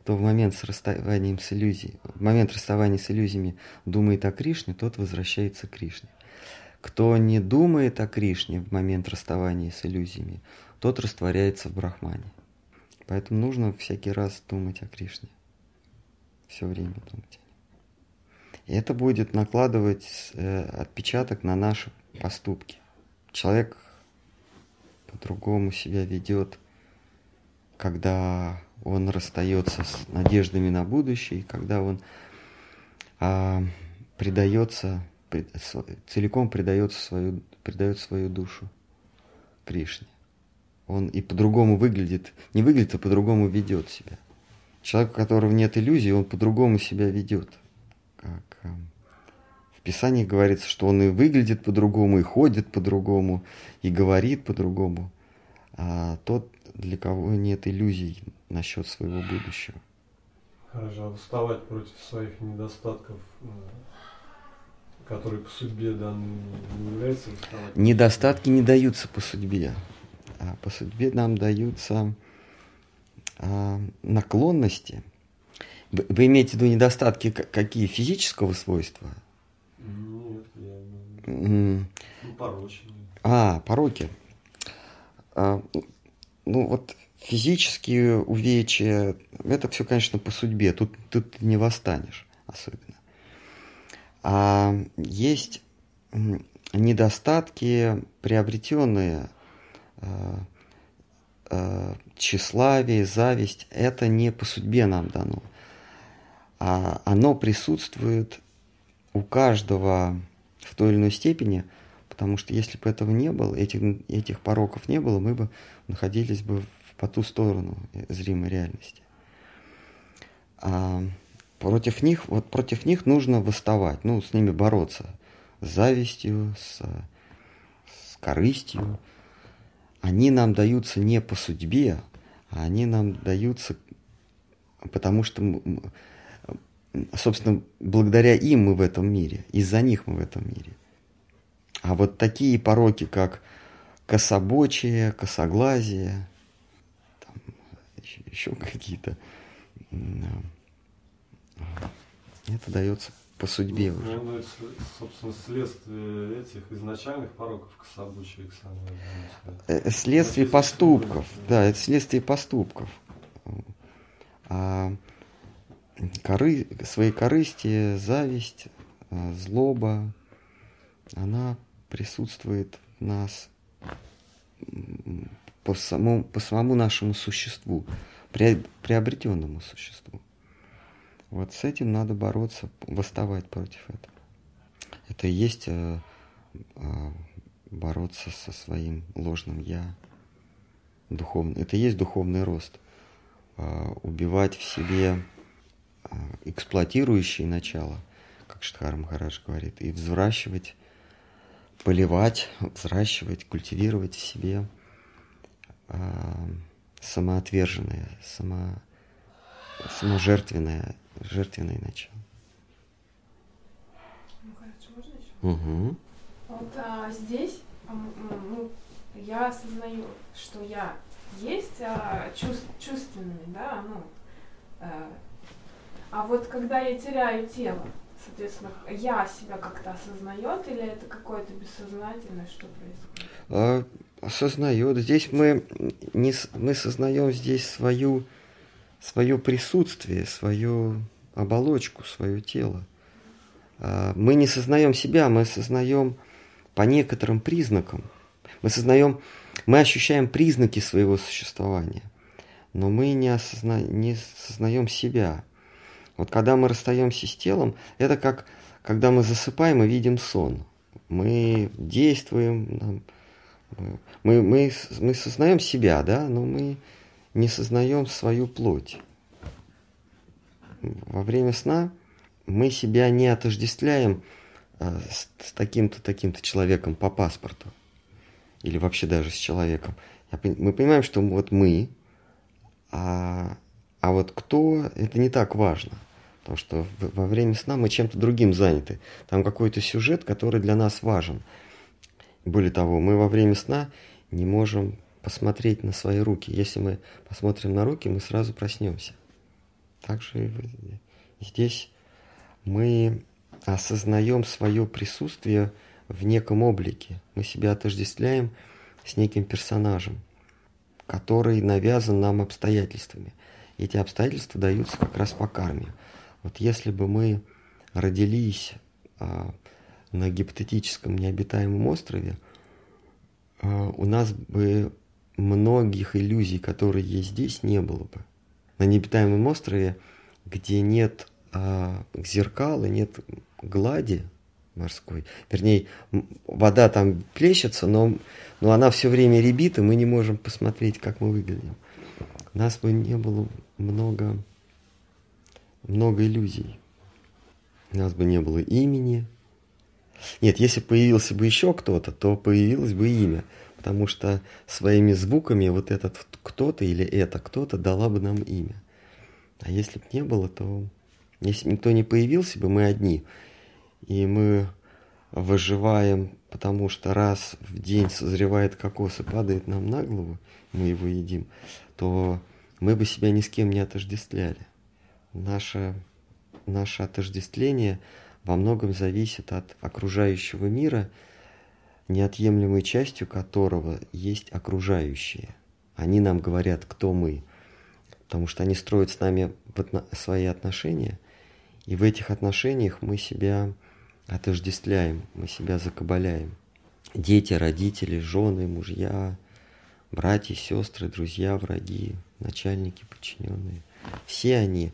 Speaker 1: кто в момент с расставанием с иллюзией, в момент расставания с иллюзиями думает о Кришне, тот возвращается к Кришне. Кто не думает о Кришне в момент расставания с иллюзиями, тот растворяется в Брахмане. Поэтому нужно всякий раз думать о Кришне. Все время думать о нем. И это будет накладывать э, отпечаток на наши поступки. Человек по-другому себя ведет, когда он расстается с надеждами на будущее, когда он а, предается, пред, целиком предается свою, предает свою душу Кришне. Он и по-другому выглядит, не выглядит, а по-другому ведет себя. Человек, у которого нет иллюзий, он по-другому себя ведет. Как, в Писании говорится, что он и выглядит по-другому, и ходит по-другому, и говорит по-другому. А тот, для кого нет иллюзий насчет своего будущего.
Speaker 5: Хорошо, а выставать против своих недостатков, э, которые по судьбе даны, не является выставать?
Speaker 1: Недостатки не даются по судьбе. А по судьбе нам даются а, наклонности. Вы, вы имеете в виду недостатки какие? Физического свойства?
Speaker 5: Нет, я. Ну, порочные.
Speaker 1: А, пороки. А, ну вот физические увечья, это все, конечно, по судьбе, тут, тут не восстанешь особенно. А есть недостатки, приобретенные э, э, тщеславие, зависть, это не по судьбе нам дано. А оно присутствует у каждого в той или иной степени, потому что если бы этого не было, этих, этих пороков не было, мы бы находились бы по ту сторону зримой реальности. А против них, вот против них нужно восставать, ну, с ними бороться. С завистью, с, с корыстью. Они нам даются не по судьбе, а они нам даются, потому что, собственно, благодаря им мы в этом мире, из-за них мы в этом мире. А вот такие пороки, как кособочие, косоглазие, еще какие-то. Это дается по судьбе
Speaker 5: ну, уже. Ну, это, собственно, следствие этих изначальных пороков кособучия,
Speaker 1: э, Следствие поступков, да, это следствие поступков. А коры, свои корысти, зависть, а, злоба, она присутствует в нас по самому, по самому нашему существу, приобретенному существу. Вот с этим надо бороться, восставать против этого. Это и есть э, э, бороться со своим ложным я, духовный. Это и есть духовный рост. Э, убивать в себе э, эксплуатирующие начала, как Штхар Махарадж говорит, и взращивать, поливать, взращивать, культивировать в себе э, самоотверженное, само, саможертвенное, жертвенное начало.
Speaker 3: Ну, хорошо, можно еще?
Speaker 1: Угу.
Speaker 3: Вот а, здесь ну, я осознаю, что я есть а, чувств, чувственный, да, ну, а, а вот когда я теряю тело, соответственно, я себя как-то осознает или это какое-то бессознательное, что происходит?
Speaker 1: А, осознает. Здесь мы, не, мы сознаем здесь свою, свое присутствие, свою оболочку, свое тело. А, мы не сознаем себя, мы сознаем по некоторым признакам. Мы сознаем, мы ощущаем признаки своего существования, но мы не, осозна, не сознаем себя. Вот когда мы расстаемся с телом, это как когда мы засыпаем и видим сон. Мы действуем, мы, мы, мы сознаем себя, да, но мы не сознаем свою плоть. Во время сна мы себя не отождествляем а, с, с таким-то, таким-то человеком по паспорту, или вообще даже с человеком, мы понимаем, что вот мы, а, а вот кто, это не так важно. Потому что во время сна мы чем-то другим заняты. Там какой-то сюжет, который для нас важен. Более того, мы во время сна не можем посмотреть на свои руки. Если мы посмотрим на руки, мы сразу проснемся. Также здесь мы осознаем свое присутствие в неком облике. Мы себя отождествляем с неким персонажем, который навязан нам обстоятельствами. эти обстоятельства даются как раз по карме. Вот если бы мы родились а, на гипотетическом необитаемом острове, а, у нас бы многих иллюзий, которые есть здесь, не было бы. На необитаемом острове, где нет а, зеркал и нет глади морской, вернее, вода там плещется, но, но она все время ребит, и мы не можем посмотреть, как мы выглядим. У нас бы не было много, много иллюзий. У нас бы не было имени. Нет, если появился бы еще кто-то, то появилось бы имя – потому что своими звуками вот этот кто-то или это кто-то дала бы нам имя. А если бы не было, то если никто не появился бы, мы одни. И мы выживаем, потому что раз в день созревает кокос и падает нам на голову, мы его едим, то мы бы себя ни с кем не отождествляли. Наше, наше отождествление во многом зависит от окружающего мира – неотъемлемой частью которого есть окружающие. Они нам говорят, кто мы, потому что они строят с нами свои отношения, и в этих отношениях мы себя отождествляем, мы себя закабаляем. Дети, родители, жены, мужья, братья, сестры, друзья, враги, начальники, подчиненные. Все они,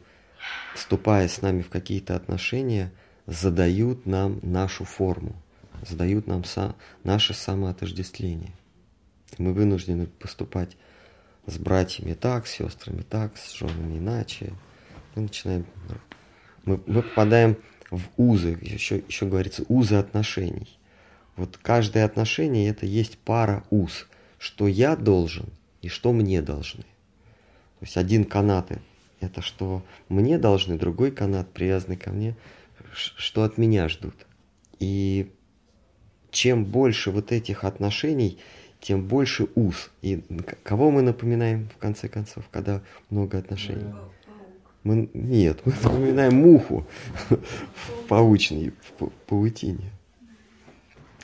Speaker 1: вступая с нами в какие-то отношения, задают нам нашу форму задают нам са, наше самоотождествление. Мы вынуждены поступать с братьями так, с сестрами так, с женами иначе. Мы начинаем... Мы, мы попадаем в узы, еще, еще говорится, узы отношений. Вот каждое отношение это есть пара уз, что я должен и что мне должны. То есть один канат это что мне должны, другой канат привязанный ко мне, что от меня ждут. И чем больше вот этих отношений, тем больше уз. И кого мы напоминаем, в конце концов, когда много отношений? Мы, нет, мы напоминаем муху в паучной в паутине.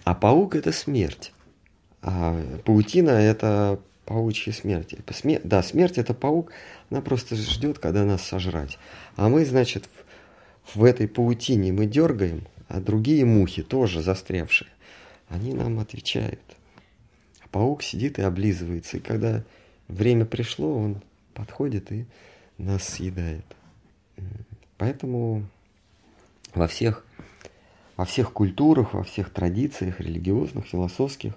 Speaker 1: А паук – это смерть. А паутина – это паучья смерть. Смер... Да, смерть – это паук, она просто ждет, когда нас сожрать. А мы, значит, в, в этой паутине мы дергаем, а другие мухи тоже застрявшие они нам отвечают. А паук сидит и облизывается, и когда время пришло, он подходит и нас съедает. Поэтому во всех, во всех культурах, во всех традициях религиозных, философских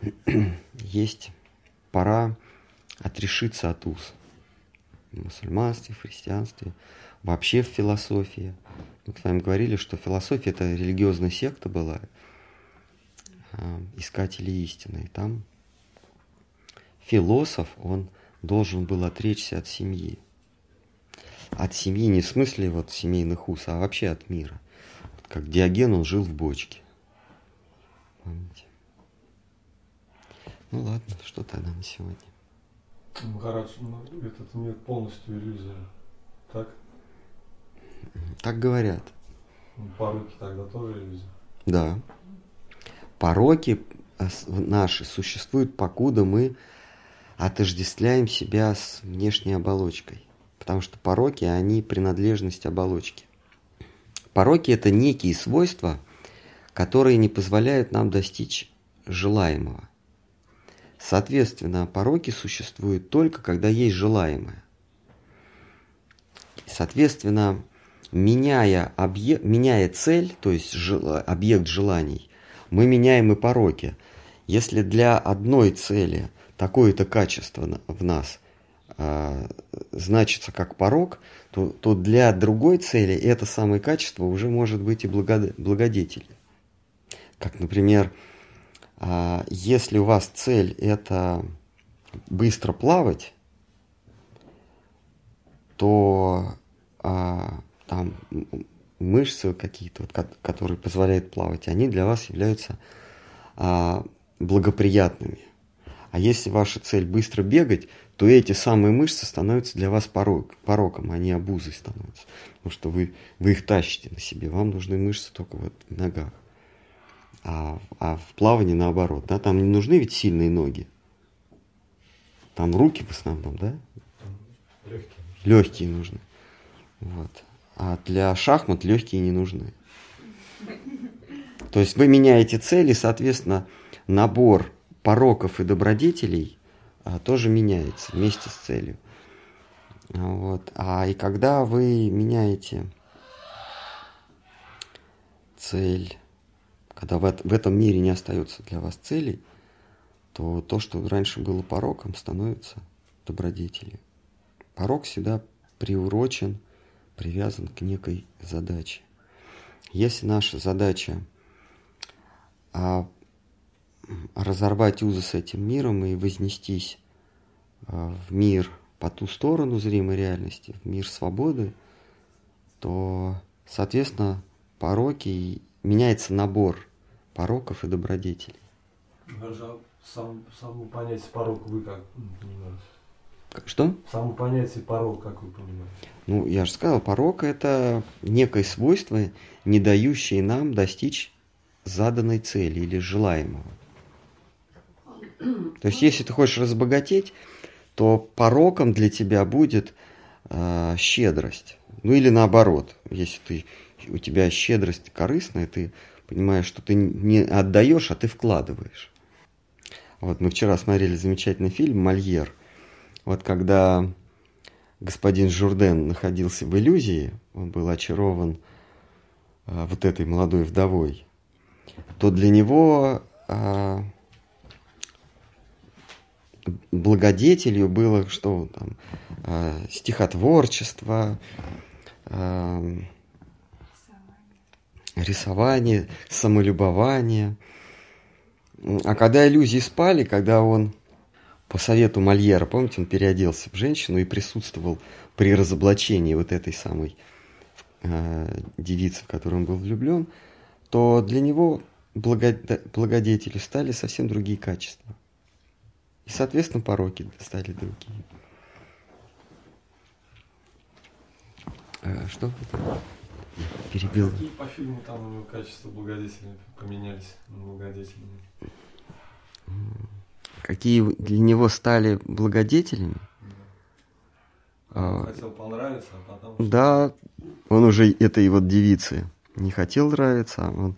Speaker 1: (clears throat) есть пора отрешиться от уз. В мусульманстве, в христианстве, вообще в философии. Мы с вами говорили, что философия это религиозная секта была, Э, искатели истины. И там философ, он должен был отречься от семьи. От семьи не в смысле вот семейных уз, а вообще от мира. Как Диоген, он жил в бочке. Помните? Ну ладно, что тогда на сегодня?
Speaker 5: Махарадж, ну, этот мир полностью иллюзия, так?
Speaker 1: Так говорят.
Speaker 5: Пороки тогда тоже иллюзия?
Speaker 1: Да пороки наши существуют, покуда мы отождествляем себя с внешней оболочкой. Потому что пороки, они принадлежность оболочки. Пороки – это некие свойства, которые не позволяют нам достичь желаемого. Соответственно, пороки существуют только, когда есть желаемое. Соответственно, меняя, объект, меняя цель, то есть жел, объект желаний, мы меняем и пороки. Если для одной цели такое-то качество в нас а, значится как порог, то, то для другой цели это самое качество уже может быть и благодетель. Как, например, если у вас цель это быстро плавать, то а, там мышцы какие-то, вот, которые позволяют плавать, они для вас являются а, благоприятными. А если ваша цель быстро бегать, то эти самые мышцы становятся для вас порог, пороком, они обузой становятся. Потому что вы, вы их тащите на себе. Вам нужны мышцы только вот в ногах. А, а в плавании наоборот. Да? Там не нужны ведь сильные ноги. Там руки в основном, да? Легкие. Легкие нужны. Вот. А для шахмат легкие не нужны. То есть вы меняете цели, соответственно, набор пороков и добродетелей а, тоже меняется вместе с целью. Вот. А и когда вы меняете цель, когда в, этом мире не остается для вас целей, то то, что раньше было пороком, становится добродетелью. Порок всегда приурочен, привязан к некой задаче. Если наша задача а, разорвать узы с этим миром и вознестись а, в мир по ту сторону зримой реальности, в мир свободы, то, соответственно, пороки меняется набор пороков и добродетелей.
Speaker 5: Даже сам, само понятие порок вы как понимаете?
Speaker 1: Что?
Speaker 5: Само понятие порок, как вы понимаете?
Speaker 1: Ну, я же сказал, порок это некое свойство, не дающее нам достичь заданной цели или желаемого. То есть, если ты хочешь разбогатеть, то пороком для тебя будет э, щедрость. Ну или наоборот, если ты, у тебя щедрость корыстная, ты понимаешь, что ты не отдаешь, а ты вкладываешь. Вот мы вчера смотрели замечательный фильм «Мольер». Вот когда господин Журден находился в иллюзии, он был очарован э, вот этой молодой вдовой, то для него э, благодетелью было что там э, стихотворчество, э, рисование, самолюбование. А когда иллюзии спали, когда он по совету Мольера, помните, он переоделся в женщину и присутствовал при разоблачении вот этой самой э, девицы, в которую он был влюблен, то для него благодетели стали совсем другие качества. И, соответственно, пороки стали другие. А, что? Перебил.
Speaker 5: Какие по фильму там качества благодетельные поменялись на благодетельные?
Speaker 1: Какие для него стали благодетелями?
Speaker 5: А, хотел понравиться, а потом...
Speaker 1: Да, он уже этой вот девице не хотел нравиться, а он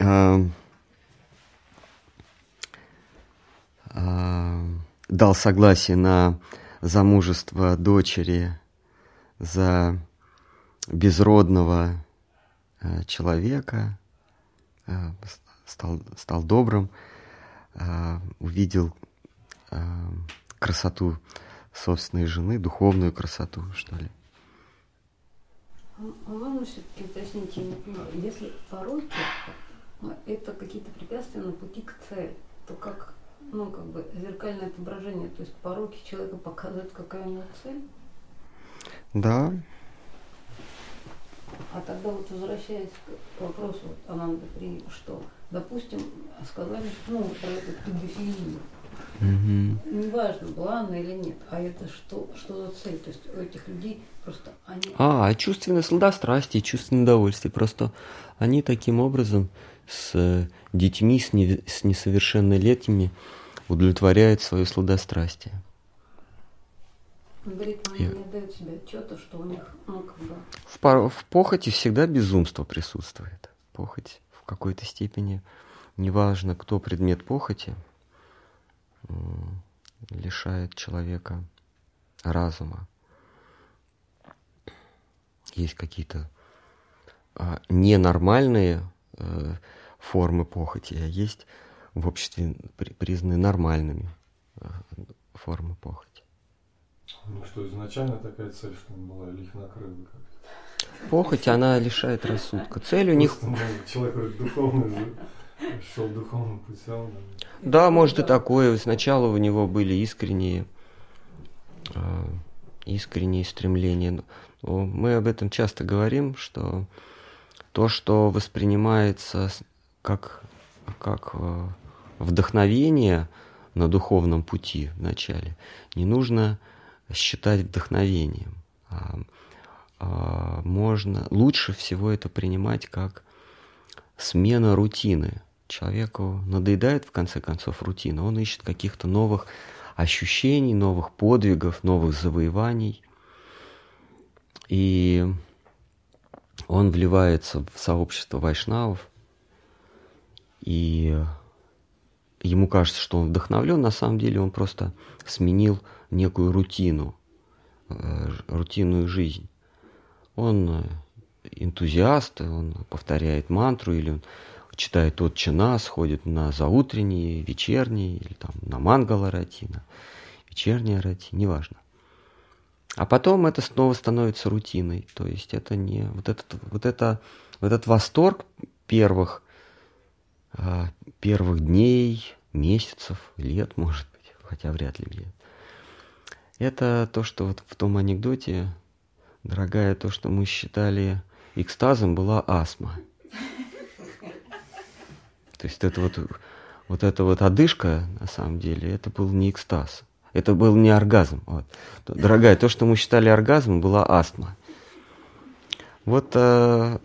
Speaker 1: а, а, дал согласие на замужество дочери за безродного а, человека, а, стал, стал добрым, а, увидел красоту собственной жены, духовную красоту, что ли.
Speaker 6: А можно все-таки уточнить, я не понимаю, если пороки это какие-то препятствия на пути к цели, то как ну, как бы зеркальное отображение, то есть пороки человека показывают, какая у него цель?
Speaker 1: Да.
Speaker 6: А тогда вот возвращаясь к вопросу вот, Ананда При, что, допустим, сказали, ну, про эту педофилию. Угу. Неважно, была она или нет, а это что, что за цель? То есть у этих людей просто они...
Speaker 1: А, чувственное сладострастие, чувственное удовольствие. Просто они таким образом с детьми, с, не, с несовершеннолетними удовлетворяют свое сладострастие.
Speaker 6: Говорит, они И... не дают себе отчета, что у них, ну, как бы...
Speaker 1: В, пар... в похоти всегда безумство присутствует. Похоть в какой-то степени, неважно, кто предмет похоти, лишает человека разума. Есть какие-то а, ненормальные э, формы похоти, а есть в обществе признаны нормальными э, формы похоти.
Speaker 5: Ну что, изначально такая цель, что была, или их накрыла как
Speaker 1: Похоть, она лишает рассудка. Цель у них...
Speaker 5: Ну, человек вроде духовный, шел духовным путем.
Speaker 1: Да, может и такое. Сначала у него были искренние, э, искренние стремления. Мы об этом часто говорим, что то, что воспринимается как, как э, вдохновение на духовном пути в начале, не нужно считать вдохновением. А, а, можно лучше всего это принимать как смена рутины. Человеку надоедает в конце концов рутина, он ищет каких-то новых ощущений, новых подвигов, новых завоеваний. И он вливается в сообщество вайшнавов, и ему кажется, что он вдохновлен, на самом деле он просто сменил некую рутину, э, рутинную жизнь. Он э, энтузиаст, он повторяет мантру или он читает «Отче нас», ходит на заутренние, вечерние, или там на мангала рати, на вечерние рати, неважно. А потом это снова становится рутиной. То есть это не вот этот, вот это, вот этот восторг первых, а, первых дней, месяцев, лет, может быть, хотя вряд ли лет. Это то, что вот в том анекдоте, дорогая, то, что мы считали экстазом, была астма. То есть это вот, вот эта вот одышка, на самом деле, это был не экстаз. Это был не оргазм. Вот. Дорогая, то, что мы считали оргазмом, была астма. Вот э,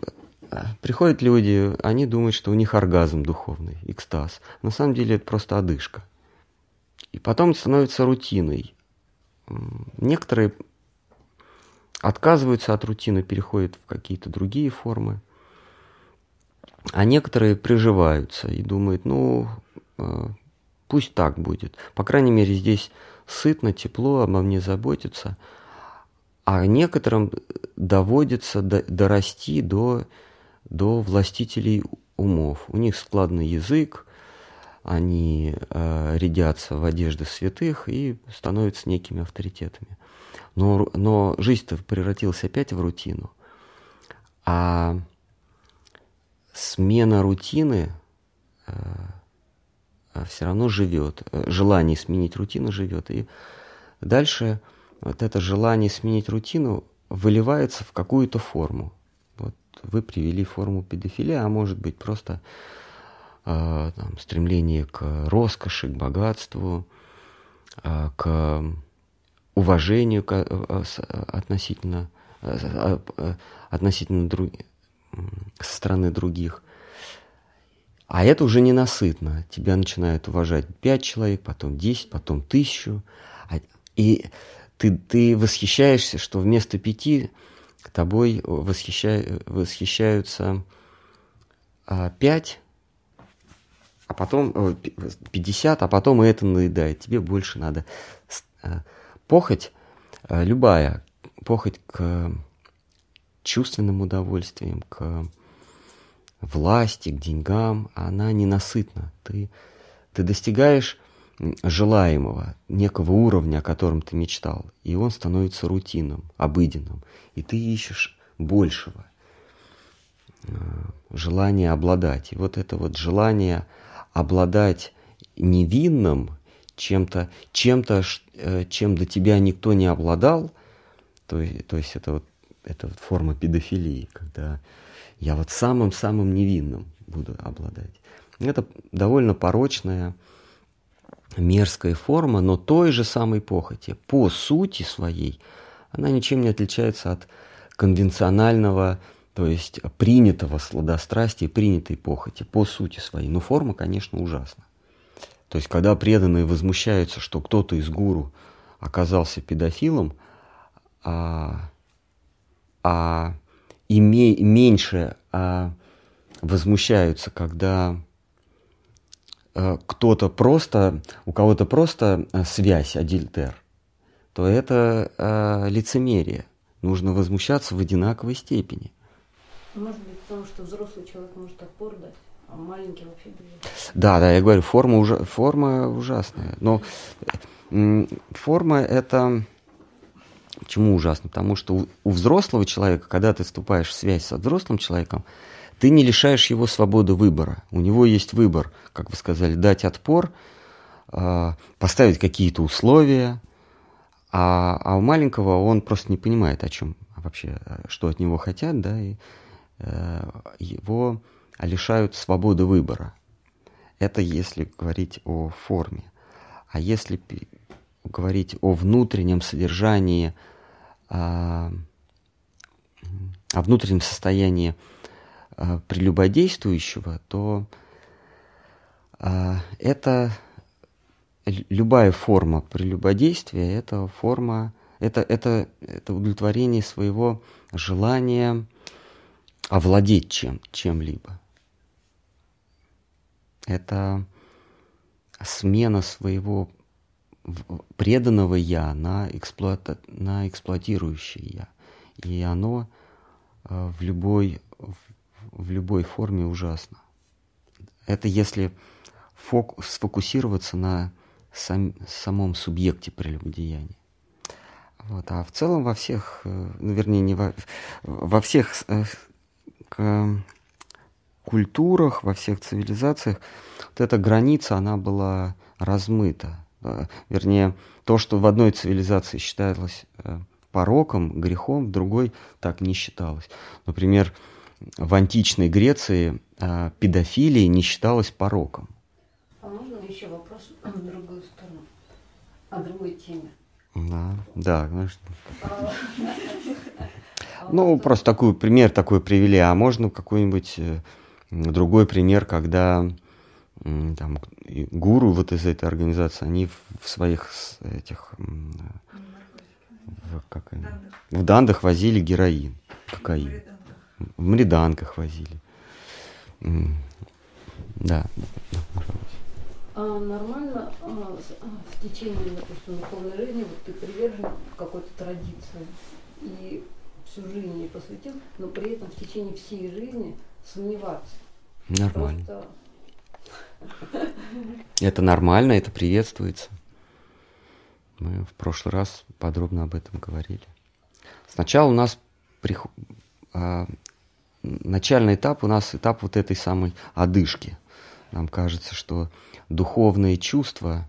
Speaker 1: приходят люди, они думают, что у них оргазм духовный, экстаз. На самом деле это просто одышка. И потом становится рутиной. Некоторые отказываются от рутины, переходят в какие-то другие формы. А некоторые приживаются и думают, ну, э, пусть так будет. По крайней мере, здесь сытно, тепло, обо мне заботятся. А некоторым доводится дорасти до, до властителей умов. У них складный язык, они э, рядятся в одежды святых и становятся некими авторитетами. Но, но жизнь-то превратилась опять в рутину. А смена рутины э, э все равно живет. Желание сменить рутину живет. И дальше вот это желание сменить рутину выливается в какую-то форму. Вот вы привели форму педофилии, а может быть просто э, там, стремление к роскоши, к богатству, э, к уважению к, э относительно, относительно друг, со стороны других. А это уже ненасытно. Тебя начинают уважать пять человек, потом десять, потом тысячу. А, и ты, ты восхищаешься, что вместо пяти тобой восхища, восхищаются а, пять, а потом пятьдесят, а потом и это надоедает. Тебе больше надо. А, похоть а, любая, похоть к чувственным удовольствиям, к власти, к деньгам, она ненасытна. Ты, ты достигаешь желаемого, некого уровня, о котором ты мечтал, и он становится рутинным, обыденным, и ты ищешь большего, э, желание обладать. И вот это вот желание обладать невинным, чем-то, чем-то, э, чем до тебя никто не обладал, то, то есть это вот это вот форма педофилии, когда я вот самым-самым невинным буду обладать. Это довольно порочная, мерзкая форма, но той же самой похоти. По сути своей она ничем не отличается от конвенционального, то есть принятого сладострастия, принятой похоти, по сути своей. Но форма, конечно, ужасна. То есть, когда преданные возмущаются, что кто-то из гуру оказался педофилом, а, а и ме- меньше а, возмущаются, когда а, кто-то просто, у кого-то просто а, связь, адильтер, то это а, лицемерие. Нужно возмущаться в одинаковой степени.
Speaker 6: Может быть, потому что взрослый человек может отпор дать, а маленький вообще.
Speaker 1: Да, да, я говорю, форма, ужа... форма ужасная. Но форма это Почему ужасно? Потому что у, взрослого человека, когда ты вступаешь в связь со взрослым человеком, ты не лишаешь его свободы выбора. У него есть выбор, как вы сказали, дать отпор, а, поставить какие-то условия, а, а у маленького он просто не понимает, о чем вообще, что от него хотят, да, и его лишают свободы выбора. Это если говорить о форме. А если говорить о внутреннем содержании, о, о внутреннем состоянии э, прелюбодействующего, то э, это любая форма прелюбодействия, это форма, это, это, это удовлетворение своего желания овладеть чем, чем-либо. Это смена своего преданного я на, эксплуата, на эксплуатирующее я. И оно э, в любой, в, любой форме ужасно. Это если фокус, сфокусироваться на сам, самом субъекте прелюбодеяния. Вот. А в целом во всех, э, ну, вернее, не во, во всех э, культурах, во всех цивилизациях вот эта граница, она была размыта. Вернее, то, что в одной цивилизации считалось э, пороком, грехом, в другой так не считалось. Например, в античной Греции педофилия не считалась пороком.
Speaker 6: А можно еще вопрос (clears throat) в другую сторону, о другой теме?
Speaker 1: Да, да, конечно. (laughs) Ну, просто такой пример такой привели. А можно какой-нибудь э, другой пример, когда там, гуру вот из этой организации, они в своих этих в, как они, в дандах возили героин, кокаин. В мриданках возили. Да.
Speaker 6: А нормально а, а, в течение, допустим, духовной жизни вот ты привержен какой-то традиции и всю жизнь не посвятил, но при этом в течение всей жизни сомневаться.
Speaker 1: Нормально. Просто... Это нормально, это приветствуется. Мы в прошлый раз подробно об этом говорили. Сначала у нас прих... а, начальный этап, у нас этап вот этой самой одышки. Нам кажется, что духовные чувства,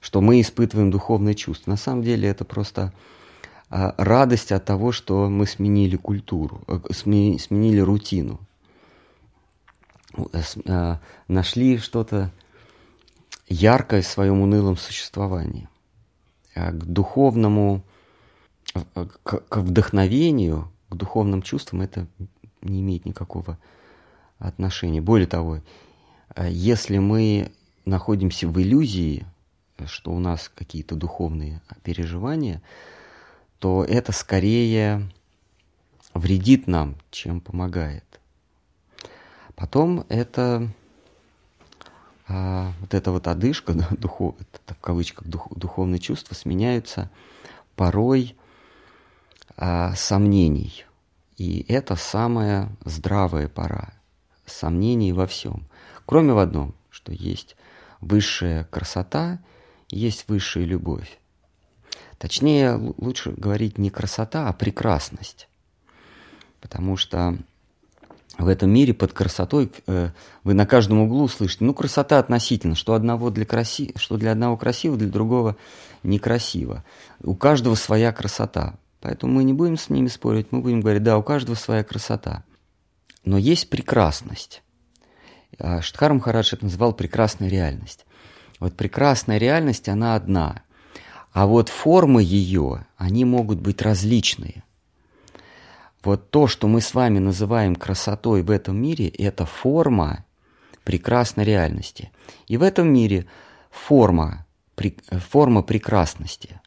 Speaker 1: что мы испытываем духовные чувства. На самом деле это просто радость от того, что мы сменили культуру, э, сменили рутину, э, а, нашли что-то яркое в своем унылом существовании. А к духовному, к вдохновению, к духовным чувствам это не имеет никакого отношения. Более того, если мы находимся в иллюзии, что у нас какие-то духовные переживания, то это скорее вредит нам, чем помогает. Потом это а, вот эта вот одышка, (laughs) да, духов, это, в кавычках дух, духовные чувства сменяются порой а, сомнений. И это самая здравая пора. Сомнений во всем. Кроме в одном, что есть высшая красота, есть высшая любовь. Точнее, лучше говорить не красота, а прекрасность. Потому что в этом мире под красотой э, вы на каждом углу слышите, ну, красота относительно, что, одного для краси... что для одного красиво, для другого некрасиво. У каждого своя красота. Поэтому мы не будем с ними спорить, мы будем говорить, да, у каждого своя красота. Но есть прекрасность. А Штхар Махарадж это называл прекрасная реальность. Вот прекрасная реальность, она одна. А вот формы ее, они могут быть различные. Вот то, что мы с вами называем красотой в этом мире, это форма прекрасной реальности. И в этом мире форма, форма прекрасности,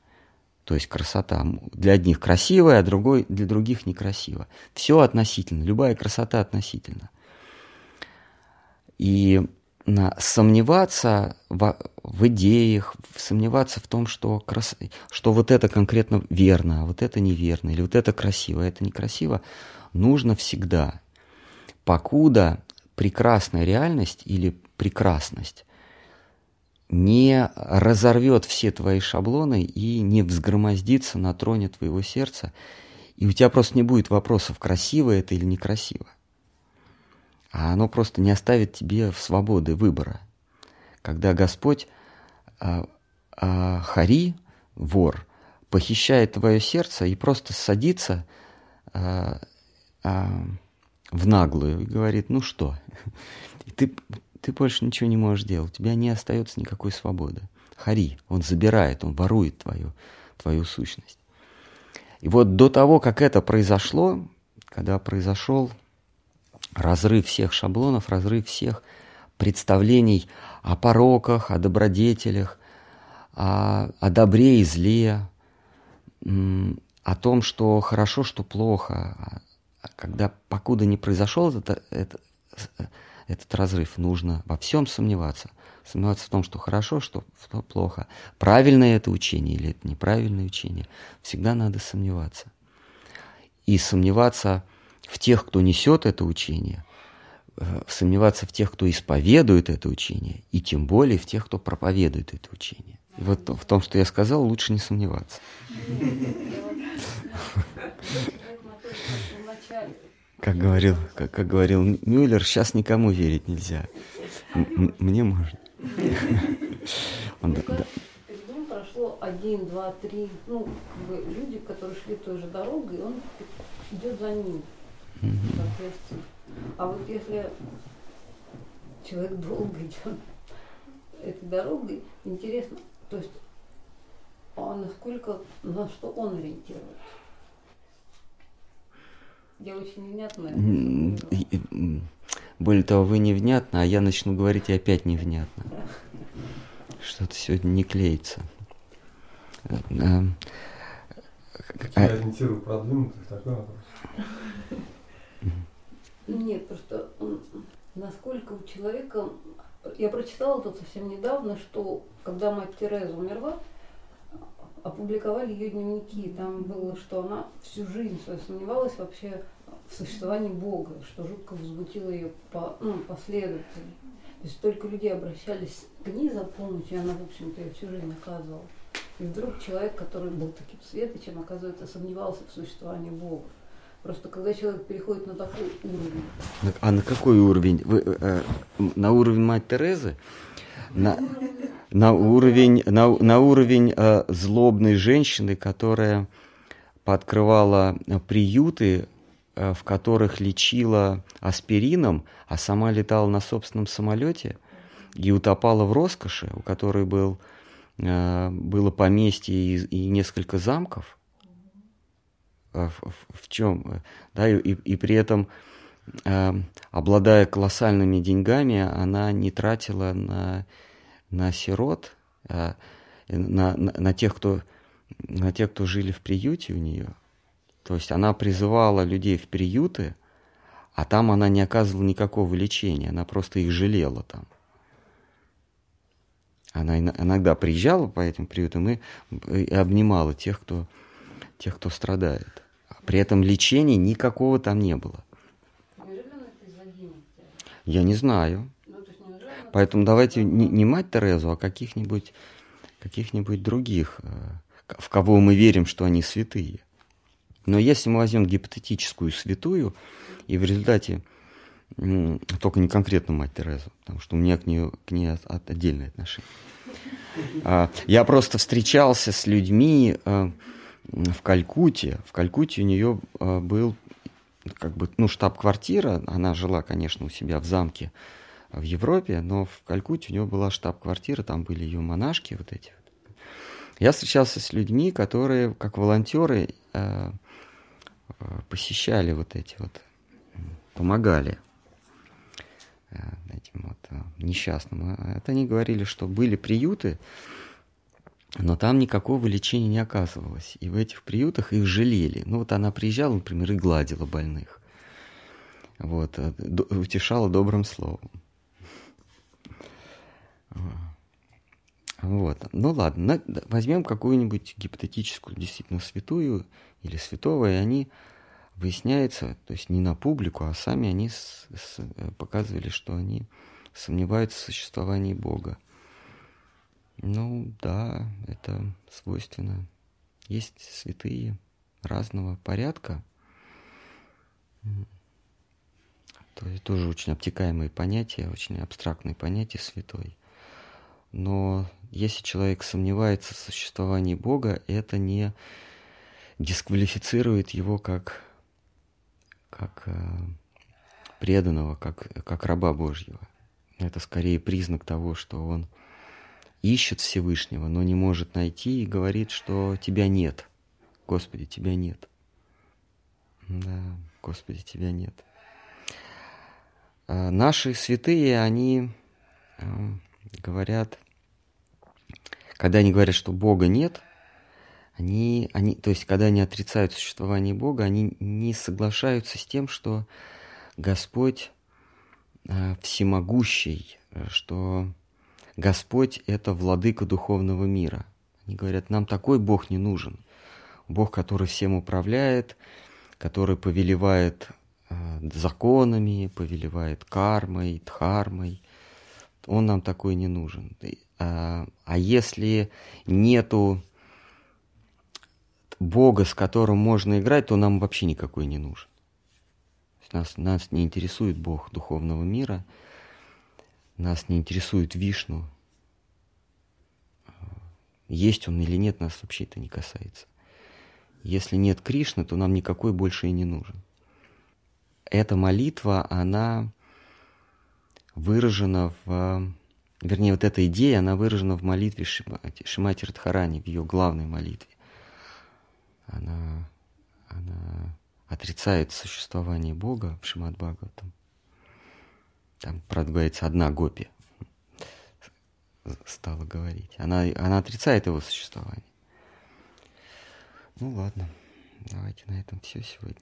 Speaker 1: то есть красота. Для одних красивая, а другой, для других некрасиво. Все относительно, любая красота относительно. И сомневаться в, в идеях, сомневаться в том, что, крас... что вот это конкретно верно, а вот это неверно, или вот это красиво, а это некрасиво, нужно всегда. Покуда прекрасная реальность или прекрасность не разорвет все твои шаблоны и не взгромоздится на троне твоего сердца, и у тебя просто не будет вопросов, красиво это или некрасиво. А оно просто не оставит тебе свободы выбора. Когда Господь а, а, Хари, вор, похищает твое сердце и просто садится а, а, в наглую и говорит, ну что, (laughs) и ты ты больше ничего не можешь делать, у тебя не остается никакой свободы. Хари, он забирает, он ворует твою, твою сущность. И вот до того, как это произошло, когда произошел разрыв всех шаблонов, разрыв всех представлений о пороках, о добродетелях, о, о добре и зле, о том, что хорошо, что плохо. А когда, покуда не произошел это, это, этот разрыв, нужно во всем сомневаться. Сомневаться в том, что хорошо, что, что плохо. Правильное это учение или это неправильное учение. Всегда надо сомневаться. И сомневаться в тех, кто несет это учение, э, сомневаться в тех, кто исповедует это учение, и тем более в тех, кто проповедует это учение. Вот в том, что я сказал, лучше не сомневаться. Как говорил, как, как говорил Мюллер, сейчас никому верить нельзя. Мне можно.
Speaker 6: Он, да, прошло один, два, три, ну, как бы люди, которые шли той же дорогой, он идет за ним, соответственно. А вот если человек долго идет (laughs) этой дорогой, интересно, то есть а насколько, на что он ориентируется? Я очень невнятно.
Speaker 1: Более того, вы невнятно, а я начну говорить и опять невнятно. (laughs) Что-то сегодня не клеится.
Speaker 5: Э, э, я ориентирую продвинутых, такой вопрос. (laughs)
Speaker 6: Нет, просто насколько у человека... Я прочитала тут совсем недавно, что когда мать Тереза умерла, опубликовали ее дневники. Там было, что она всю жизнь свою сомневалась вообще в существовании Бога, что жутко возбудило ее по, ну, последовательно. То есть столько людей обращались к ней за помощью, и она, в общем-то, ее всю жизнь оказывала. И вдруг человек, который был таким светочем, оказывается, сомневался в существовании Бога. Просто когда человек переходит на такой уровень.
Speaker 1: А на какой уровень? Вы, э, на уровень мать Терезы? На, на уровень, на, на уровень э, злобной женщины, которая пооткрывала приюты, э, в которых лечила аспирином, а сама летала на собственном самолете и утопала в роскоши, у которой был, э, было поместье и, и несколько замков. Э, в, в, чем? Да, и, и при этом э, обладая колоссальными деньгами, она не тратила на на сирот, а, на, на, на, тех, кто, на тех, кто жили в приюте у нее. То есть она призывала людей в приюты, а там она не оказывала никакого лечения, она просто их жалела там. Она иногда приезжала по этим приютам и обнимала тех, кто, тех, кто страдает. При этом лечения никакого там не было. Я не знаю. Поэтому давайте не, мать Терезу, а каких-нибудь каких-нибудь других, э, в кого мы верим, что они святые. Но если мы возьмем гипотетическую святую, и в результате только не конкретно мать Терезу, потому что у меня к ней, к ней отдельное отношение. А, я просто встречался с людьми э, в Калькутте. В Калькутте у нее э, был как бы, ну, штаб-квартира. Она жила, конечно, у себя в замке в Европе, но в Калькутте у него была штаб-квартира, там были ее монашки вот эти. Я встречался с людьми, которые как волонтеры э, э, посещали вот эти вот, помогали э, этим вот э, несчастным. Это они говорили, что были приюты, но там никакого лечения не оказывалось. И в этих приютах их жалели. Ну вот она приезжала, например, и гладила больных. Вот, э, утешала добрым словом. Вот. Ну ладно, возьмем какую-нибудь гипотетическую действительно святую или святого, и они выясняется, то есть не на публику, а сами они с, с, показывали, что они сомневаются в существовании Бога. Ну да, это свойственно. Есть святые разного порядка. То есть тоже очень обтекаемые понятия, очень абстрактные понятия святой. Но если человек сомневается в существовании Бога, это не дисквалифицирует его как, как э, преданного, как, как раба Божьего. Это скорее признак того, что он ищет Всевышнего, но не может найти и говорит, что тебя нет. Господи, тебя нет. Да, Господи, тебя нет. А наши святые, они э, говорят, когда они говорят, что Бога нет, они, они, то есть, когда они отрицают существование Бога, они не соглашаются с тем, что Господь э, всемогущий, что Господь – это владыка духовного мира. Они говорят, нам такой Бог не нужен. Бог, который всем управляет, который повелевает э, законами, повелевает кармой, дхармой. Он нам такой не нужен. А, а если нету Бога, с которым можно играть, то нам вообще никакой не нужен. Нас, нас не интересует Бог духовного мира, нас не интересует Вишну. Есть он или нет, нас вообще это не касается. Если нет Кришны, то нам никакой больше и не нужен. Эта молитва, она выражена в... Вернее, вот эта идея, она выражена в молитве Шимати, Шимати Радхарани, в ее главной молитве. Она, она отрицает существование Бога в Шимат Бхагаватам. Там, правда, говорится, одна гопи стала говорить. Она, она отрицает его существование. Ну ладно, давайте на этом все сегодня.